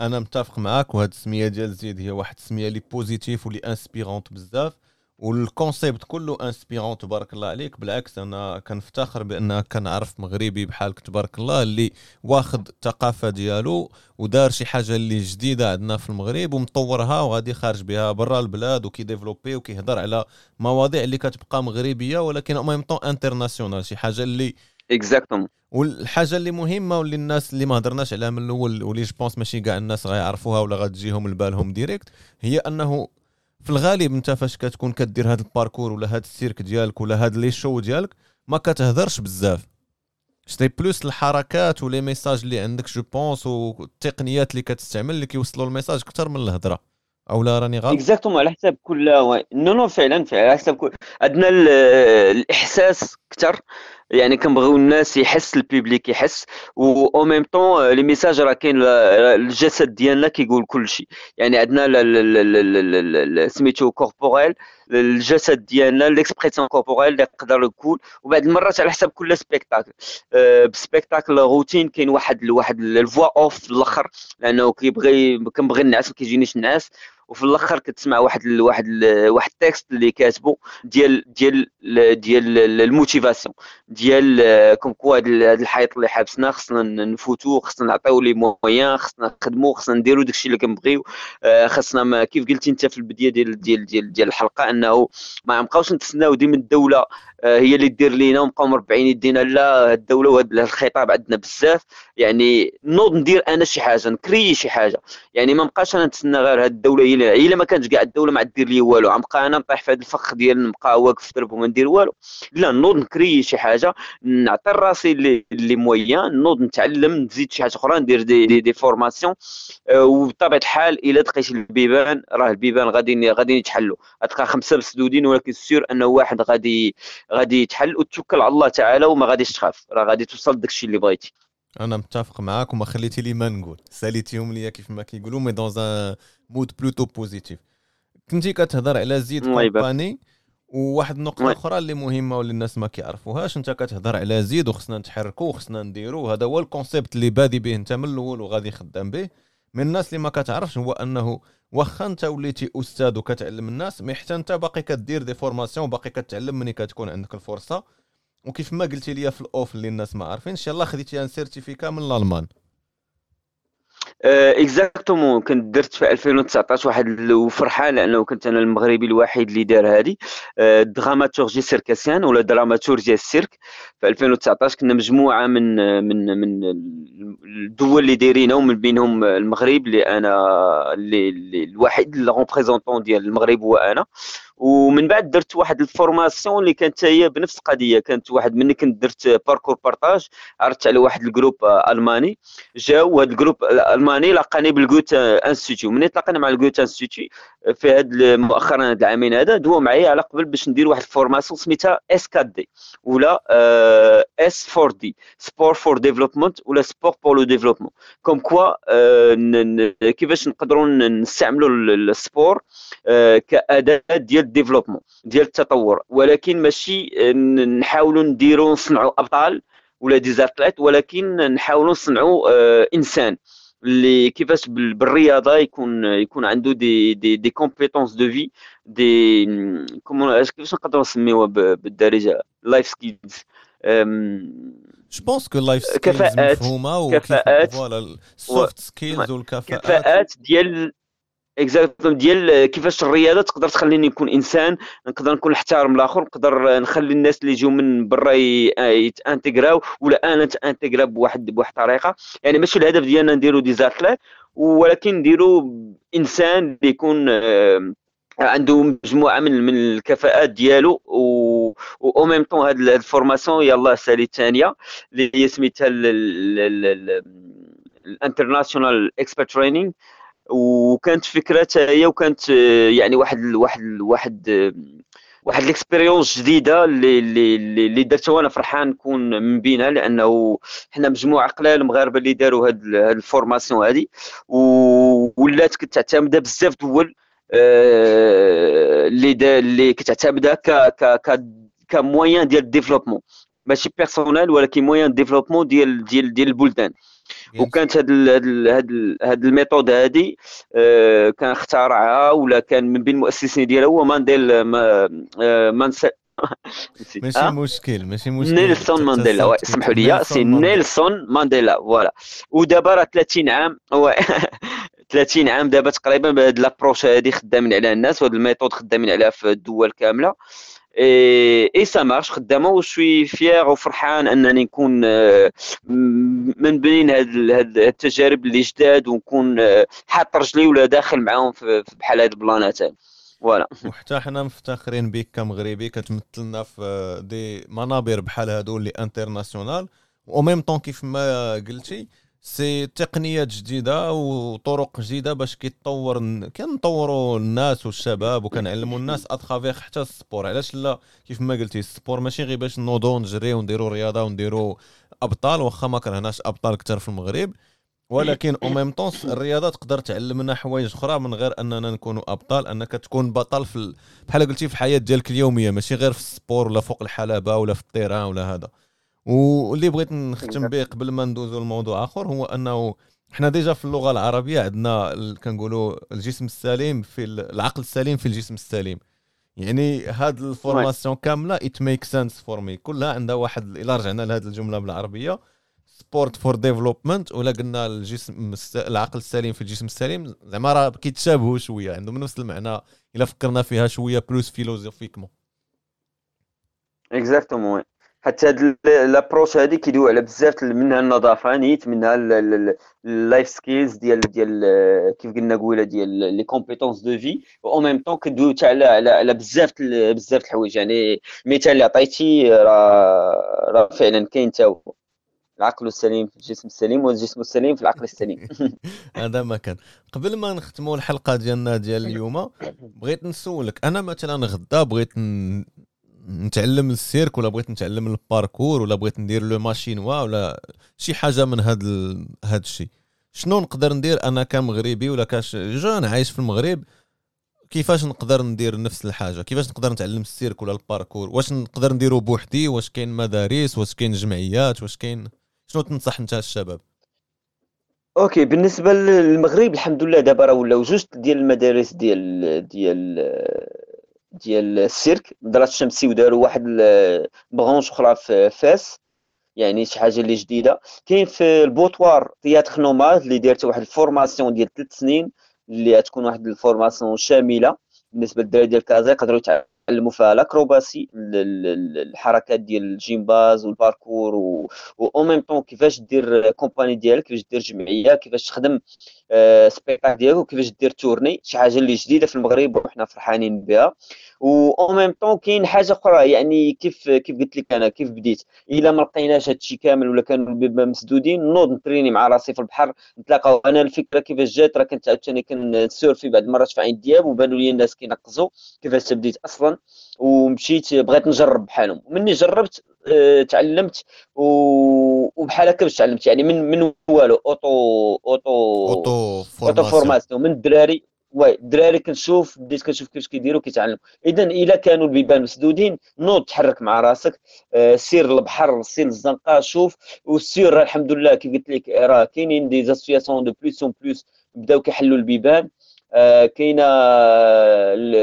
أنا متفق معاك وهاد السمية ديال زيد هي واحد السمية لي positive ولي inspirante بزاف. وال concept كله inspirant تبارك الله عليك. بالعكس أنا كنفتخر بان كنعرف مغربي بحالك تبارك الله اللي واخد الثقافه ديالو ودار شي حاجة اللي جديدة عندنا في المغرب ومطورها وغادي خارج بها برا البلاد وكي développer وكيهضر على مواضيع اللي كتبقى مغربية ولكن au même temps international شي حاجة اللي exactement والحاجة اللي مهمة واللي الناس اللي ما هضرناش عليها من الأول واللي je pense ماشي كاع الناس غيعرفوها ولا غتجيهم لبالهم direct هي أنه في الغالب انت فاش كتكون كدير هذا الباركور ولا هذا السيرك ديالك ولا هذا les shows ديالك ما كتهضرش بزاف. شتي plus الحركات و les messages اللي عندك je pense والتقنيات اللي كتستعمل اللي كيوصلوا ال message أكثر من الهضرة. أو لا راني غلط؟ exactement على حساب كل non non فعلا فعلا على حساب كل عندنا الإحساس أكثر يعني كنبغيو الناس يحس ال public يحس و au même temps les messages راه كاين الجسد ديالنا كيقول كل شيء. يعني عندنا سميتو corporel الجسد ديالنا l'expression corporelle اللي يقدر يقول. وبعد المرات على حسب كل spectacle أه ب spectacle Routine كاين واحد واحد الفوا اوف الأخر لأنه كيبغي كنبغي النعاس ما كيجينيش النعاس. وفي الآخر كتسمع واحد ال واحد ال واحد ال texte اللي كاتبه ديال ديال ديال ال motivation ديال comme quoi هذا الحيط اللي حابسنا خصنا نفوتو خصنا نعطيو les moyens خصنا نخدمو خصنا نديرو داكشي اللي كنبغيو آه، خصنا ما كيف قلتي انت في البداية ديال ديال ديال ديال الحلقة أنه ما نبقاوش نتسناو ديما الدولة آه، هي اللي دير لينا ونبقاو مربعين يدينا لا الدولة وهذا الخطاب عندنا بزاف يعني نوض ندير أنا شي حاجة نكréer شي حاجة يعني ما نبقاش أنا نتسنى غير هاد الدولة هي اللي إلا ما كانتش كاع الدولة ما دير لي والو. غنبقى أنا نطيح في هذا الفخ ديال نبقى واقف في الدرب وما ندير والو. لا نوض نcréer شي حاجة نعطي راسي les, les moyens نوض نتعلم نزيد شي حاجة أخرى ندير des, des, des formations. آه، وبطبيعة الحال إلا دقيت البيبان راه البيبان غادي غادي يتحلوا غتلقى خمسة مسدودين ولكن سير انه واحد غادي غادي يتحل وتوكل على الله تعالى وما غاديش تخاف. راه غادي توصل داكشي اللي بغيتي. أنا متفق معاك وما خليتي لي ما نقول. ساليتيهم ليا كيف ما كيقولوا mais dans un mode plutôt positif كنتي كتهضر على زيد Compagnie وواحد النقطة أخرى اللي مهمة واللي الناس ما كيعرفوهاش. أنت كتهضر على زيد وخصنا نتحركوا وخصنا نديروا هذا هو ال concept اللي بادي به أنت من الأول وغادي خدام به. من الناس اللي ما كتعرفش هو أنه واخا أنت وليتي أستاذ وكتعلم الناس mais حتى أنت باقي كدير des formations باقي كتعلم ملي كتكون عندك الفرصة. وكيف ما قلتي لي في ال off اللي الناس ما عارفينش يلاه خديتي un certificat من الألمان. exactement كنت درت في 2019 واحد وفرحان لأنه كنت أنا المغربي الوحيد اللي دار هذه. dramaturgie circassienne ولا دراماتورجيا السيرك. في 2019 كنا مجموعة من من من الدول اللي دايرينها ومن بينهم المغرب اللي أنا اللي, الوحيد ال représentant ديال المغرب هو أنا. ومن بعد درت واحد ال formation اللي كانت هي بنفس القضية. كانت واحد مني كنت درت Parkour Partage عرضت على واحد ال groupe ألماني. جاو هذا ال groupe الألماني لقاني بال Goethe Institut. مني تلاقينا مع ال Goethe Institut في هذا مؤخرا هذا العامين هذا. دوا معايا على قبل باش ندير واحد ال formation سميتها S 4 D ولا S 4 D sport for development ولا sport pour le développement comme quoi كيفاش نقدروا نستعملوا ال sport آه، كأداة ديال ال développement ديال التطور. ولكن ماشي نحاولوا نديروا نصنعوا أبطال ولا des athlètes ولكن نحاولوا نصنعوا آه، إنسان اللي كيفاش بالرياضة يكون يكون عنده des des des compétences de vie des comment كيفاش نقدروا نسميوها بالدارجه life skills je pense que ال life skills مفهومة كفاءات. voilà ال soft skills والكفاءات. كفاءات ديال exactement ديال كيفاش الرياضة تقدر تخليني نكون إنسان نقدر نكون نحترم الآخر نقدر نخلي الناس اللي يجوا من برا يت intégrer او ولا أنا نت intégrer بواحد بواحد الطريقة يعني ماشي الهدف ديالنا نديرو des athlètes ولكن نديرو إنسان اللي يكون عنده مجموعة من من الكفاءات ديالو و au même temps هاد ال formation يلاه سالي الثانية اللي هي سميتها ال international expert training وكانت فكرتها هي وكانت يعني واحد واحد واحد واحد ال expérience جديدة اللي اللي اللي درتها وأنا فرحان نكون من بينها لأنه حنا مجموعة قلال مغاربة اللي داروا هاد ال formation هذه ولات كتعتمد بزاف دول آه، اللي اللي كتعتمدها ك ك ك ك moyen ديال ال développement. ماشي personnel ولكن moyen développement ديال ديال ديال البلدان. وكانت هاد ال هاد ال هاد ال méthode هادي آه كان اخترعها ولا كان من بين المؤسسين ديالها هو مانديل ما آه مانس (laughs) ماشي آه؟ مشكل ماشي مشكل. نيلسون مانديلا. اسمحوا لي سي نيلسون مانديلا voilà. ودابا راه 30 عام 30 (laughs) عام دابا تقريبا بهاد l'approche هادي خدامين عليها الناس وهاد ال méthode خدامين عليها في الدول كاملة. et ça marche خدامة و je suis fier وفرحان أنني نكون آه، من بين هاد التجارب اللي جداد ونكون آه، حاط رجلي ولا داخل معاهم بحال هاد ال plan ات voilà. وحتى حنا مفتخرين بك كمغربي كتمثلنا في des منابر بحال هادو اللي international و même temps كيف ما قلتي c'est تقنيات جديدة وطرق جديدة باش كيتطور كنطوروا الناس والشباب وكنعلموا الناس à travers حتى ال sport. علاش لا؟ كيف ما قلتي ال sport ماشي غير باش نوضو نجريو ونديروا رياضة ونديروا أبطال واخا ما كرهناش أبطال كثر في المغرب. ولكن au même temps الرياضة تقدر تعلمنا حوايج أخرى من غير أننا نكونوا أبطال أنك تكون بطل في بحال قلتي في الحياة ديالك اليومية ماشي غير في ال sport ولا فوق الحلبة ولا في ال terrain ولا هذا. واللي بغيت نختم به قبل ما ندوزو لموضوع آخر هو أنه حنا déjà في اللغة العربية عندنا كنقولوا الجسم السليم في العقل السليم في الجسم السليم. يعني هاد ال formation كاملة it makes sense for me كلها عندها واحد إلا رجعنا لهاد الجملة بالعربية. sport for development ولا قلنا الجسم العقل السليم في الجسم السليم زعما راه كيتشابهوا شوية عندهم نفس المعنى إلا فكرنا فيها شوية plus philosophiquement exactement حتى هاد l'approche هادي كيدوي على بزاف منها النظافة نيت منها ال life skills ديال ديال كيف قلنا قويله ديال les compétences de vie au même temps كدوي على على على بزاف بزاف الحوايج. يعني المثال اللي عطيتي راه راه فعلا كاين تا هو. العقل السليم في الجسم السليم والجسم السليم في العقل السليم. (laughs) هذا ما كان. قبل ما نختموا الحلقة ديالنا ديال اليوم بغيت نسولك أنا مثلا غدا بغيت نتعلم السيرك ولا بغيت نتعلم الباركور ولا بغيت ندير لو ماشينوا ولا شي حاجة من هاد ال... هاد الشيء شنو نقدر ندير؟ أنا كمغربي ولا كاش جون عايش في المغرب كيفاش نقدر ندير نفس الحاجة؟ كيفاش نقدر نتعلم السيرك ولا الباركور؟ واش نقدر نديرو بوحدي؟ واش كاين مدارس؟ واش كاين جمعيات؟ واش كاين؟ شنو تنصح انت الشباب؟ OK بالنسبة للمغرب الحمد لله دابا راه ولاو جوج ديال المدارس ديال ديال ديال السيرك مدرسه الشمسي وداروا واحد branche أخرى في فاس يعني شي حاجة اللي جديدة. كاين في البوطوار Théâtre Nomade اللي دارت واحد la formation ديال ثلاث سنين اللي غتكون واحد la formation شاملة بالنسبة للدراري ديال كازا يقدروا يتعلموا فيها l'acrobatie الحركات ديال الجيمباز والباركور و أو ميم طون كيفاش دير compagnie ديالك كيفاش دير جمعية كيفاش تخدم spectacle ديالك وكيفاش دير tournée شي حاجة اللي جديدة في المغرب وحنا فرحانين بها. و أو ميم طون كاين حاجة أخرى يعني كيف كيف قلت لك أنا كيف بديت؟ إلا ما لقيناش هادشي كامل ولا كانوا البيبان مسدودين نوض نترينى مع راسي في البحر نتلاقاو. أنا الفكرة كيفاش جات راه كنت عاوتاني كنسورفي بعض المرات في عين دياب وبانوا لي الناس كينقزوا كيفاش تبديت أصلا. ومشيت بغيت نجرب بحالهم. مني جربت آه تعلمت وبحال هكا باش تعلمت. يعني من من والو auto auto auto-formation. من الدراري oui الدراري كنشوف بديت كنشوف كيفاش كيديروا كيتعلموا. اذا إلا كانوا البيبان مسدودين نوض تحرك مع راسك آه سير للبحر سير للزنقه شوف. والسير الحمد لله كيف قلت لك راه كاينين des associations de plus en plus بداو كيحلوا البيبان. آه كاينة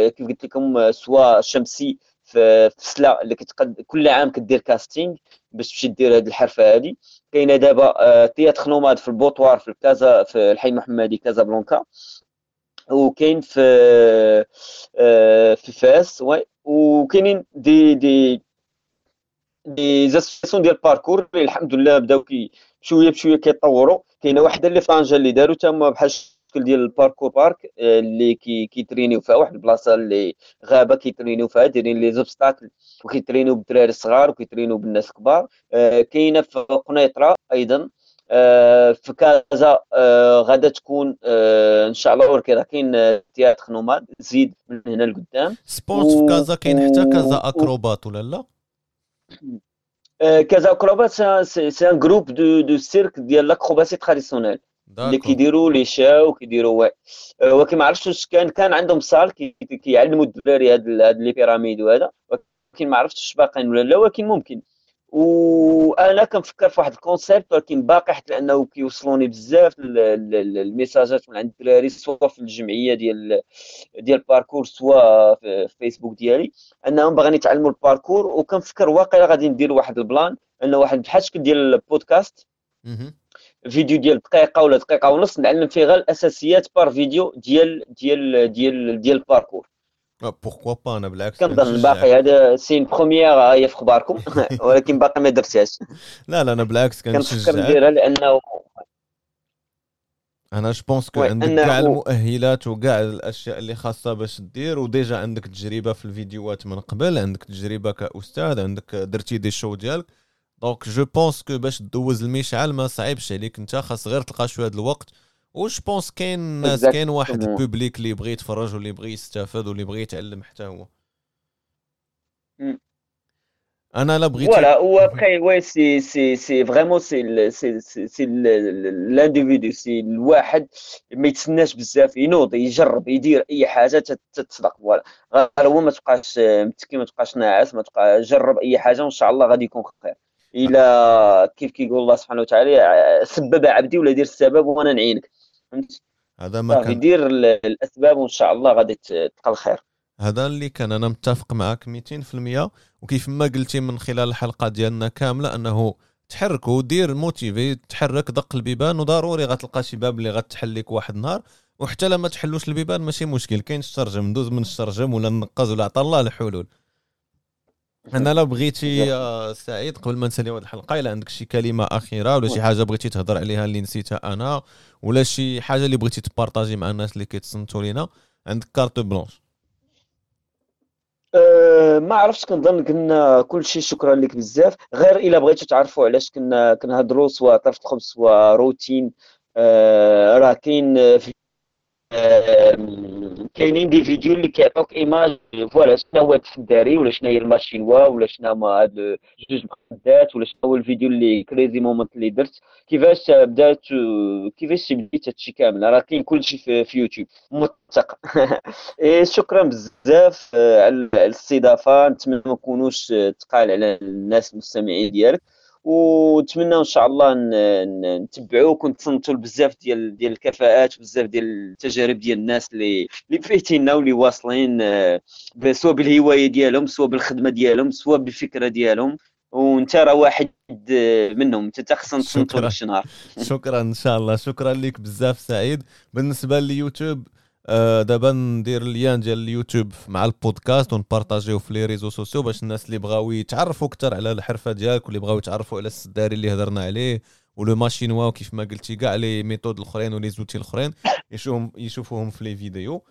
كيف قلت لكم سوا الشمسي في سلا اللي كتقد كل عام كدير casting باش تمشي دير هذه الحرفة هذه كاينة دابا Théâtre Nomade في البوطوار في الكازا في الحي المحمدي كازابلانكا. وكاين في في فاس وكاينين دي دي des associations ديال الباركور اللي الحمد لله بداو كي بشوية كيطوروا كاينة واحدة اللي طنجه اللي داروا تما بحال الشكل ديال parkour park اللي كي كيترينيو فيها واحد البلاصه اللي غابه كيترينيو فيها دايرين les obstacles وكيترينيو بالدراري الصغار وكيترينيو بالناس الكبار كاينة في قنيطره أيضا في كازا غادا تكون ان شاء الله وركي راه كاين Théâtre Nomade زيد من هنا لقدام surtout في كازا كاين حتى Casa Acrobates ولا لا Casa Acrobates c'est un groupe de de cirque ديال l'acrobatie traditionnelle اللي كيديروا les chats وكيديروا ولكن ما عرفتش واش كان كان عندهم salle كيعلموا الدراري هاد les pyramides وهذا. ولكن ما عرفتش باقيين ولا لا ولكن ممكن. وأنا كنفكر في واحد concept ولكن باقي حتى لأنه كيوصلوني بزاف الميساجات من عند الدراري سواء في الجمعية ديال ديال الباركور سواء في فيسبوك ديالي. أنهم باغيين يتعلموا الباركور وكنفكر واقيلا غادي ندير واحد البلان أنه واحد بحال شكل ديال البودكاست. فيديو ديال دقيقة ولا دقيقة ونص نعلم فيه غير الأساسيات بار فيديو ديال ديال ديال ديال الباركور بوركوا با أنا بالعكس كنظن باقي هذا سين بروميير هي في أخباركم (laughs) ولكن باقي ما درتهاش. لا لا أنا بالعكس كنفكر نديرها لأنه أنا je pense que عندك كاع المؤهلات وكاع الأشياء اللي خاصة باش دير و déjà عندك تجربة في الفيديوهات من قبل عندك تجربة كأستاذ عندك درتي des shows ديالك. donc je pense que باش دوز المشعل ما صعيبش عليك. انت خاص غير تلقى شوية الوقت. و je pense كاين ناس كاين واحد public اللي يبغي يتفرج واللي يبغي يستافد واللي يبغي يتعلم حتى هو. أنا لا بغيت voilà هو après oui c'est c'est c'est vraiment c'est c'est c'est l'individu c'est الواحد ما يتسناش بزاف ينوض يجرب يدير أي حاجة تتصدق. voilà غير هو ما تبقاش متكي ما تبقاش ناعس ما تبقى جرب أي حاجة وإن شاء الله غادي يكون خير. إلى كيف كيقول الله سبحانه وتعالى سبب عبدي ولا دير السبب وأنا نعينك. فهمت؟ هذا ما كان يدير الأسباب وإن شاء الله غادي تلقى الخير. هذا اللي كان أنا متفق معك 200% وكيف ما قلتي من خلال الحلقة ديالنا كاملة أنه تحرك ودير motivé تحرك دق البيبان وضروري غتلقى شي باب اللي غتحل لك واحد النهار وحتى لما تحلوش البيبان ماشي مشكل كاين الشرجم ندوز من الشرجم ولا نقز ولا عطا الله الحلول. أنا لا بغيتي يا سعيد قبل ما نسالي هذه الحلقة إلا عندك شي كلمة أخيرة ولا شي حاجة بغيتي تهضر عليها اللي نسيتها أنا ولا شي حاجة اللي بغيتي تبارطاجي مع الناس اللي كيتصنتوا لينا عندك carte blanche. أه ما عرفتش كنظن كنا كل شيء شكرا لك بزاف غير إلا بغيتوا تعرفوا علاش كنا كنهضروا سواء طرف الخبز سواء روتين أه راه كاين في كاينين دي فيديو اللي كيعطوك ايماج فوالا شنو هو الداري ولا شنو هي الماشينوا ولا شنو هما هاد جوج مقادات ولا شنو هو الفيديو اللي كريزي مومنت اللي درت. كيفاش بدات كيفاش بديت هادشي كامل؟ راه كاين كلشي في, في يوتيوب. موثق (laughs) إيه شكرا بزاف على الاستضافة. نتمنى ما نكونوش تقال على الناس المستمعين ديالك. ونتمنى إن شاء الله نتبعوك ونتصنتوا بزاف ديال ديال الكفاءات بزاف ديال التجارب ديال الناس اللي اللي فايتيننا واللي واصلين سواء بالهواية ديالهم سواء بالخدمة ديالهم سواء بالفكرة ديالهم. وأنت راه واحد منهم. أنت خصنا نتصنتوا نهار. شكرا. إن شاء الله. شكرا لك بزاف سعيد. بالنسبة لليوتيوب آه دابا ندير le lien ديال اليوتيوب مع البودكاست ونبارطاجيو في les réseaux sociaux باش الناس اللي بغاو يتعرفوا أكثر على الحرفة ديالك واللي بغاو يتعرفوا على السداري اللي هضرنا عليه ولو ماشينوا وكيف ما قلتي كاع les méthodes الأخرين و les outils الأخرين يشوفهم يشوفوهم في les vidéos.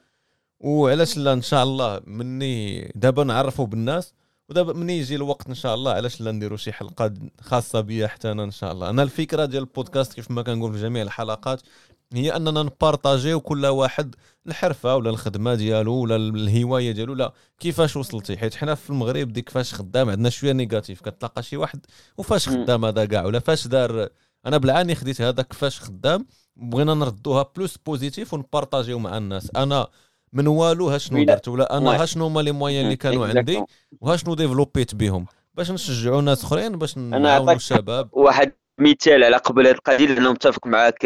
وعلاش لا إن شاء الله مني دابا نعرفوا بالناس ودابا مني يجي الوقت إن شاء الله علاش لا نديروا شي حلقة خاصة بيا حتى أنا إن شاء الله. أنا الفكرة ديال البودكاست كيف ما كنقول في جميع الحلقات هي أننا نبارطاجيو كل واحد الحرفة ولا الخدمة ديالو ولا الهواية ديالو. لا كيفاش وصلتي؟ حيت حنا في المغرب ديك فاش خدام عندنا شوية négatif. كتلاقى شي واحد وفاش خدام هذا كاع ولا فاش دار. أنا بالعاني خديت هذاك فاش خدام بغينا نردوها plus positif ونبارطاجيو مع الناس. أنا من والو ها شنو درت ولا أنا ها شنو هما les moyens اللي كانوا عندي وها شنو ديفلوبيت بهم. باش نشجعوا ناس أخرين باش نعاونوا الشباب. واحد مثال على قبل هذه القضية لأنه متفق معك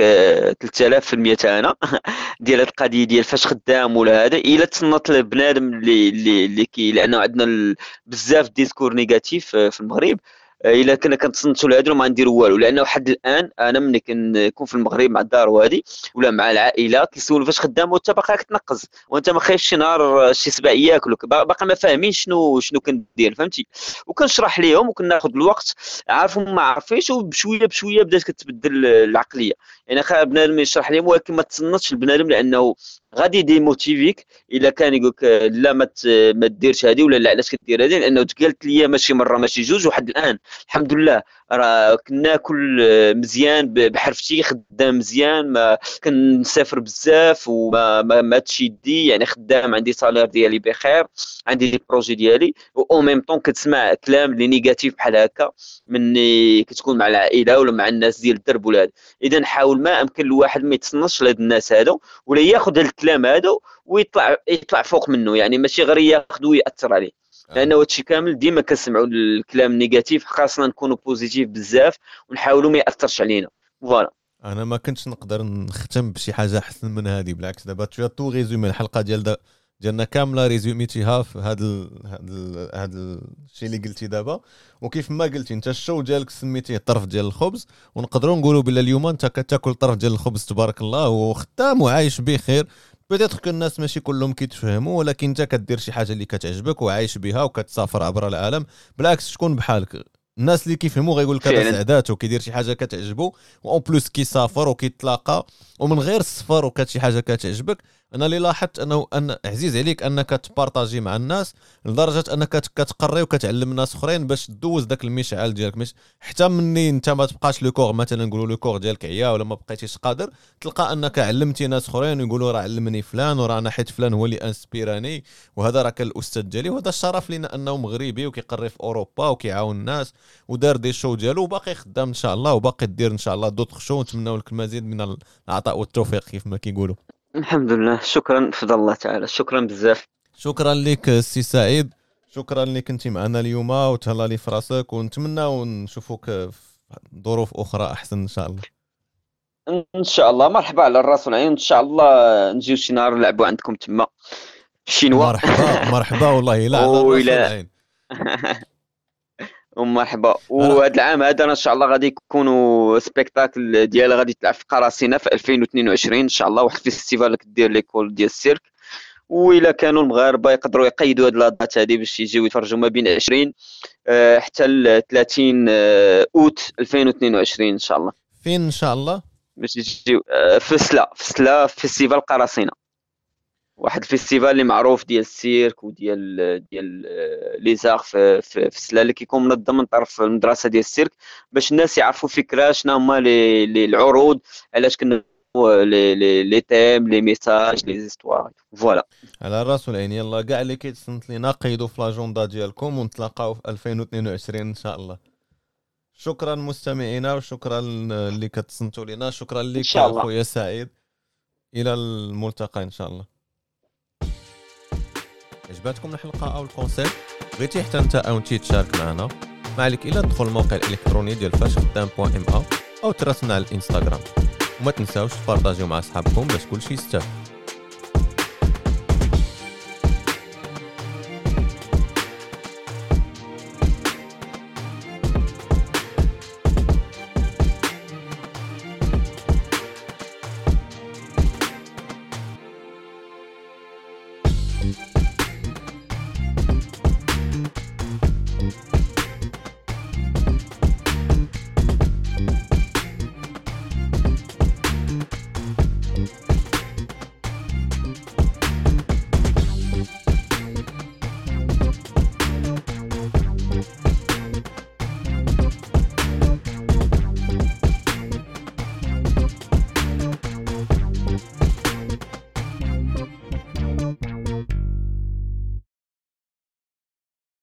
3000 في المية أنا. (laughs) ديال هذه القضية ديال فاش خدام ولا هذا إلا تصنت بنادم اللي اللي, اللي كي لأنه عندنا بزاف discours négatif في المغرب. إلا كنا كنتصنتوا لهادو ما نديروا والو. لأنه حد الآن أنا ملي كنكون في المغرب مع الدار وهادي ولا مع العائلة كيسولوا فاش خدام وانت باقي كتنقز وانت ما خايفش شي نهار شي سبع ياكلك باقي ما فاهمين شنو شنو كندير فهمتي؟ وكنشرح ليهم وكناخذ الوقت. عارفهم ما عارفينش وبشوية بشوية بدات كتبدل العقلية. يعني خا بنادم يشرح لهم ولكن ما تصنتش البنادم لأنه غادي ديموتيفيك إلا كان يقول لك لا ما ما ديرش هذه ولا لا علاش كدير هذه لأنه تقالت لي ماشي مرة ماشي جوج وحد الآن. الحمد لله. راه كناكل مزيان بحرفتي خدام مزيان ما كنسافر بزاف وما ما ماتش يدي يعني خدام عندي salaire ديالي بخير عندي les projets ديالي و ميم طون كتسمع كلام اللي négatif بحال هكا مني كتكون مع العائلة ولا مع الناس ديال الدرب ولا إذا حاول ما أمكن الواحد ما يتصنش لهاد الناس هادو ولا ياخذ الكلام هادو ويطلع يطلع فوق منه يعني ماشي غير ياخذ ويأثر عليه. لأنه هادشي كامل ديما كنسمعوا الكلام ال négatif خاصنا نكونوا positif بزاف ونحاولوا ما يأثرش علينا. voilà أنا ما كنتش نقدر نختم بشي حاجة أحسن من هذه بالعكس دابا t'as tout résumé الحلقة ديال دا ديالنا كاملة ريزوميتيها في هذا هذا هذا الشيء اللي قلتي دابا. وكيف ما قلتي أنت ال show ديالك سميتيه طرف ديال الخبز. ونقدروا نقولوا بلا اليوم أنت كتاكل طرف ديال الخبز تبارك الله وخدام وعايش بخير. peut-être que الناس ماشي كلهم كيتفهموا ولكن انت كدير شي حاجة اللي كتعجبك وعايش بها وكتسافر عبر العالم. بالعكس شكون بحالك؟ الناس اللي كيفهموا غيقول لك هذا سعداته كيدير شي حاجة كتعجبو en plus كيسافر وكيتلاقى ومن غير السفر وكات شي حاجة كتعجبك. أنا اللي لاحظت أنه ان عزيز عليك أنك تبارطاجي مع الناس لدرجة أنك كتقري وكتعلم ناس أخرين باش دوز داك المشعل ديالك. مش حتى مني أنت ما تبقاش le corps مثلا نقولوا le corps ديالك عيا ولا ما بقيتيش قادر تلقى أنك علمتي ناس أخرين ويقولوا راه علمني فلان وراه أنا حيت فلان هو اللي أنسبيراني وهذا راه كان الأستاذ ديالي. وهذا الشرف لنا أنه مغربي وكيقري في أوروبا وكيعاون الناس ودار des shows ديالو وباقي خدام إن شاء الله وباقي دير إن شاء الله d'autres shows نتمنوا لك المزيد من العطاء والتوفيق كيف ما كيقولوا. الحمد لله. شكرا فضل الله تعالى. شكرا بزاف. شكرا لك السي سعيد. شكرا اللي كنتي معنا اليوم وتهلا لي في راسك ونتمنى ونشوفوك في ظروف أخرى أحسن إن شاء الله. إن شاء الله. مرحبا على الراس والعين إن شاء الله نجيو شي نهار نلعبوا عندكم تما. الشينوا مرحبا. مرحبا والله. لا على الراس والعين (laughs) ومرحبا وهذا العام هذا إن شاء الله غادي يكونوا spectacle ديالها غادي تلعب في قراصنه في 2022 إن شاء الله واحد ال festival كدير l'école ديال السيرك. وإلا كانوا المغاربة يقدروا يقيدوا هذه la date هذه باش يجيو يتفرجوا ما بين 20 آه، حتى ل 30 آه، أوت 2022 إن شاء الله. فين إن شاء الله؟ باش يجيو آه، في سلا في سلا festival قراصنه واحد ال festival اللي معروف ديال السيرك وديال ديال les arts في, في, في سلا اللي كيكون منظم من طرف المدرسة ديال السيرك باش الناس يعرفوا فكره شنو هما لي, لي العروض علاش كنا les les les thèmes les messages les histoires. voilà. على الراس والعين يلا كاع اللي كيتصنت لينا قيدوا في l'agenda ديالكم ونتلاقاو في 2022 إن شاء الله. شكرا مستمعينا وشكرا اللي كتصنتوا لينا. شكرا لك أخويا سعيد. إلى الملتقى إن شاء الله. عجبتكم الحلقة أو ال concept بغيتي حتى أنت أو انت تشارك معنا؟ ما عليك إلا تدخل الموقع الإلكتروني ديال فاش خدام بوان إم أو تراسلنا على الإنستغرام. وما تنساوش تبارطاجيو مع أصحابكم باش كلشي يستافد